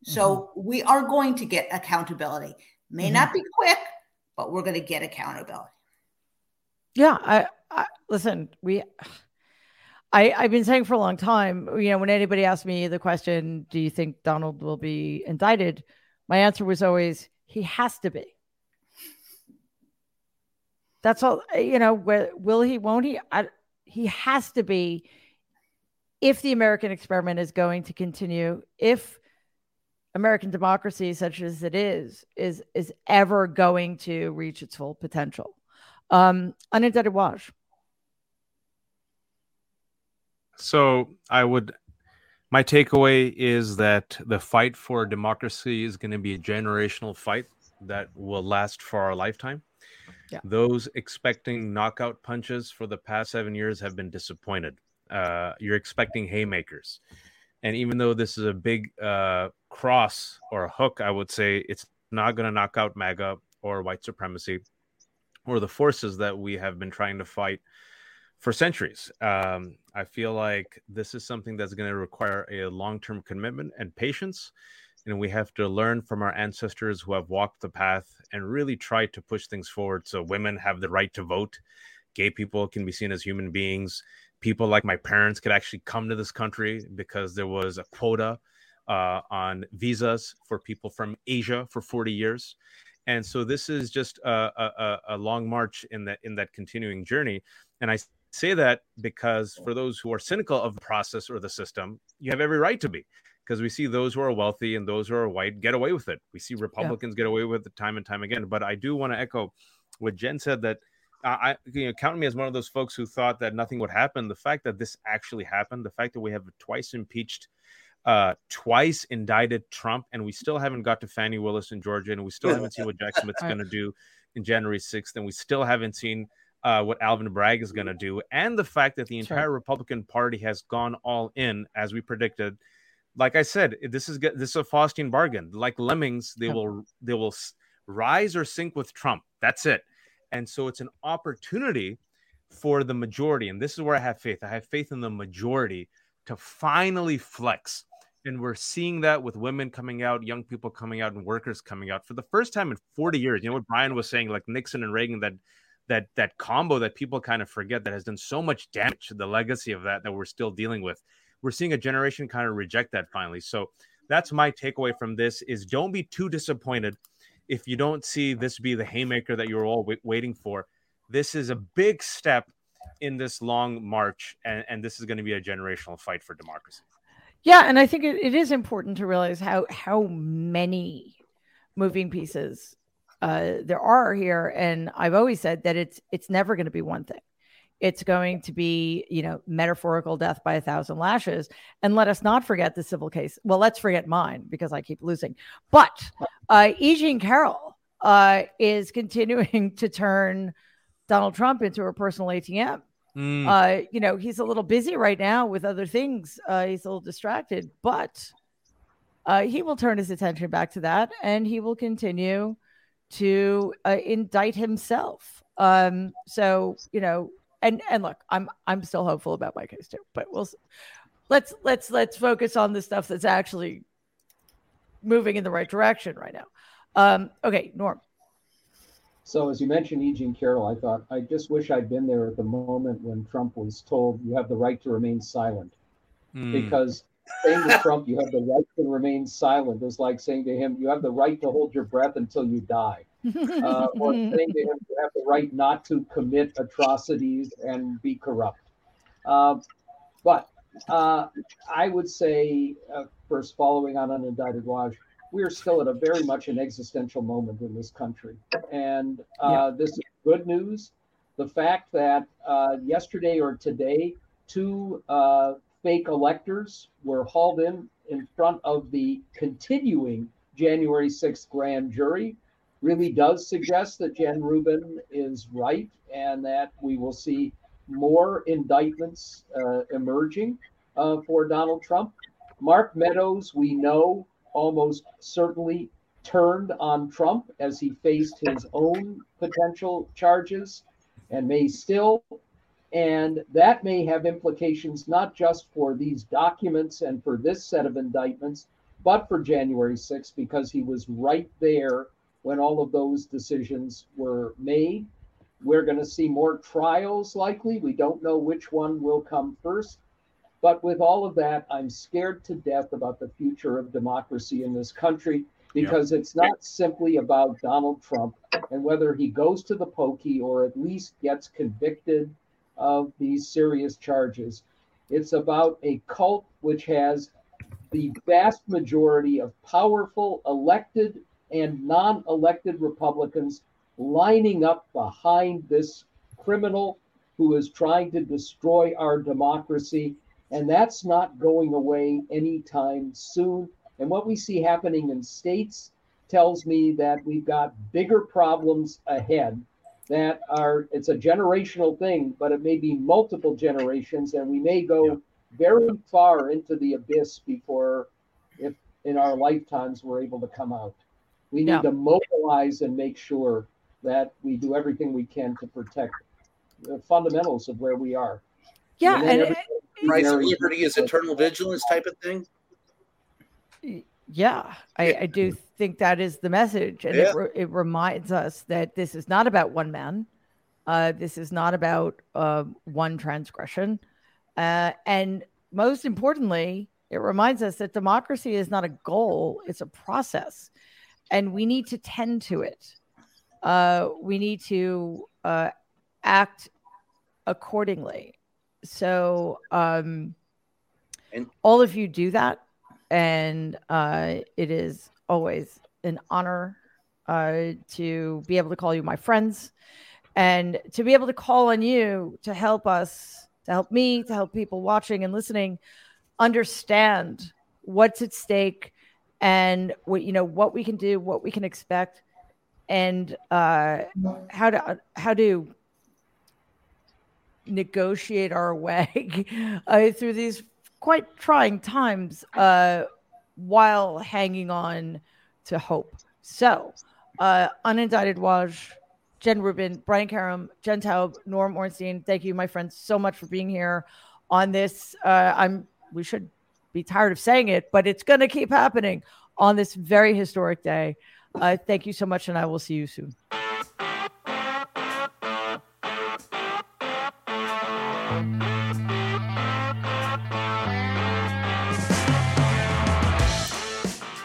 Speaker 1: So mm-hmm. we are going to get accountability. May mm-hmm. not be quick, but we're going to get accountability.
Speaker 2: Yeah, I, I listen, we I, I've been saying for a long time, you know, when anybody asked me the question, do you think Donald will be indicted? My answer was always, he has to be. That's all, you know, will he, won't he? I, he has to be if the American experiment is going to continue, if American democracy, such as it is, is is ever going to reach its full potential. Um, unindicted Waj.
Speaker 6: So I would, my takeaway is that the fight for democracy is going to be a generational fight that will last for our lifetime. Yeah. Those expecting knockout punches for the past seven years have been disappointed. Uh, you're expecting haymakers. And even though this is a big uh, cross or a hook, I would say it's not going to knock out MAGA or white supremacy or the forces that we have been trying to fight for centuries. Um, I feel like this is something that's going to require a long term commitment and patience. And we have to learn from our ancestors who have walked the path and really try to push things forward so women have the right to vote, gay people can be seen as human beings, people like my parents could actually come to this country because there was a quota uh, on visas for people from Asia for 40 years. And so this is just a, a, a long march in that in that continuing journey. And I say that because for those who are cynical of the process or the system, you have every right to be. Because we see those who are wealthy and those who are white get away with it. We see Republicans yeah. get away with it time and time again. But I do want to echo what Jen said that I you know count me as one of those folks who thought that nothing would happen. The fact that this actually happened, the fact that we have twice impeached, uh, twice indicted Trump, and we still haven't got to Fani Willis in Georgia, and we still haven't seen what Jack *laughs* Smith's going to do in January sixth, and we still haven't seen uh, what Alvin Bragg is going to do, and the fact that the entire sure. Republican Party has gone all in as we predicted. Like I said, this is this is a Faustian bargain. Like lemmings, they will they will rise or sink with Trump. That's it. And so it's an opportunity for the majority. And this is where I have faith. I have faith in the majority to finally flex. And we're seeing that with women coming out, young people coming out, and workers coming out for the first time in 40 years. You know what Brian was saying, like Nixon and Reagan, that that that combo that people kind of forget that has done so much damage to the legacy of that that we're still dealing with. We're seeing a generation kind of reject that finally. So that's my takeaway from this is don't be too disappointed if you don't see this be the haymaker that you're all w- waiting for, this is a big step in this long march, and, and this is going to be a generational fight for democracy.
Speaker 2: Yeah, and I think it, it is important to realize how how many moving pieces uh, there are here, and I've always said that it's it's never going to be one thing it's going to be, you know, metaphorical death by a thousand lashes. And let us not forget the civil case. Well, let's forget mine because I keep losing. But uh, E. Jean Carroll uh, is continuing *laughs* to turn Donald Trump into a personal ATM. Mm. Uh, you know, he's a little busy right now with other things. Uh, he's a little distracted, but uh, he will turn his attention back to that and he will continue to uh, indict himself. Um, so, you know, and and look, I'm I'm still hopeful about my case too, but we'll let's let's let's focus on the stuff that's actually moving in the right direction right now. Um, okay, Norm.
Speaker 4: So as you mentioned, E. Jean Carroll, I thought I just wish I'd been there at the moment when Trump was told you have the right to remain silent, mm. because saying to Trump you have the right to remain silent is like saying to him you have the right to hold your breath until you die uh, or *laughs* saying to him you have the right not to commit atrocities and be corrupt. Uh, but uh, I would say, uh, first, following on unindicted Waj, we are still at a very much an existential moment in this country. And uh, yeah. this is good news. The fact that uh, yesterday or today, two fake electors were hauled in in front of the continuing January 6th grand jury really does suggest that Jen Rubin is right and that we will see more indictments uh, emerging uh, for Donald Trump. Mark Meadows, we know, almost certainly turned on Trump as he faced his own potential charges and may still. And that may have implications not just for these documents and for this set of indictments, but for January 6th, because he was right there when all of those decisions were made. We're going to see more trials likely. We don't know which one will come first. But with all of that, I'm scared to death about the future of democracy in this country because yeah. it's not simply about Donald Trump and whether he goes to the pokey or at least gets convicted of these serious charges. It's about a cult which has the vast majority of powerful elected and non elected Republicans lining up behind this criminal who is trying to destroy our democracy. And that's not going away anytime soon. And what we see happening in states tells me that we've got bigger problems ahead that are it's a generational thing, but it may be multiple generations, and we may go yeah. very far into the abyss before, if in our lifetimes we're able to come out. We need yeah. to mobilize and make sure that we do everything we can to protect the fundamentals of where we are.
Speaker 2: Yeah, and, and
Speaker 5: price of liberty is eternal vigilance type of thing.
Speaker 2: Yeah, I, I do think that is the message, and yeah. it, re- it reminds us that this is not about one man. Uh, this is not about uh, one transgression, uh, and most importantly, it reminds us that democracy is not a goal; it's a process, and we need to tend to it. Uh, we need to uh, act accordingly. So, um, and all of you do that, and uh, it is always an honor uh, to be able to call you my friends and to be able to call on you to help us, to help me, to help people watching and listening understand what's at stake and what you know what we can do, what we can expect, and uh, how to how to negotiate our *laughs* way uh, through these quite trying times uh, while hanging on to hope. So, uh, unindicted Waj, Jen Rubin, Brian Karem, Jen Taub, Norm Ornstein. Thank you, my friends, so much for being here on this. Uh, I'm. We should be tired of saying it, but it's going to keep happening on this very historic day. Uh, thank you so much, and I will see you soon.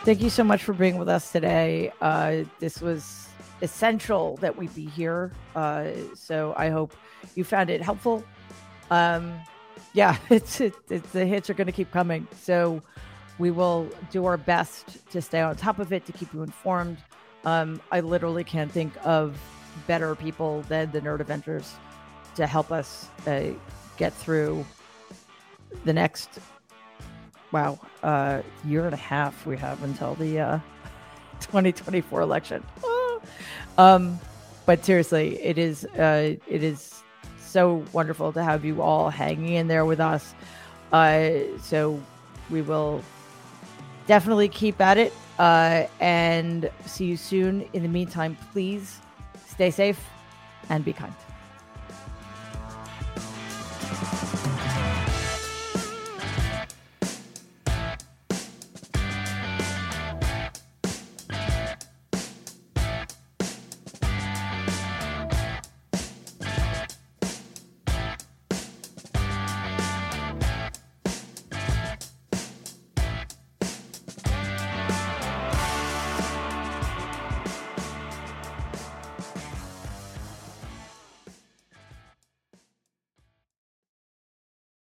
Speaker 2: Thank you so much for being with us today. Uh, this was essential that we be here. Uh, so I hope you found it helpful. Um, yeah, *laughs* it's, it, it's the hits are going to keep coming. So we will do our best to stay on top of it, to keep you informed. Um, I literally can't think of better people than the Nerd Avengers to help us uh, get through the next wow uh, year and a half we have until the uh, *laughs* 2024 election. um, but seriously, it is uh, it is so wonderful to have you all hanging in there with us. Uh, so we will definitely keep at it uh, and see you soon. In the meantime, please stay safe and be kind.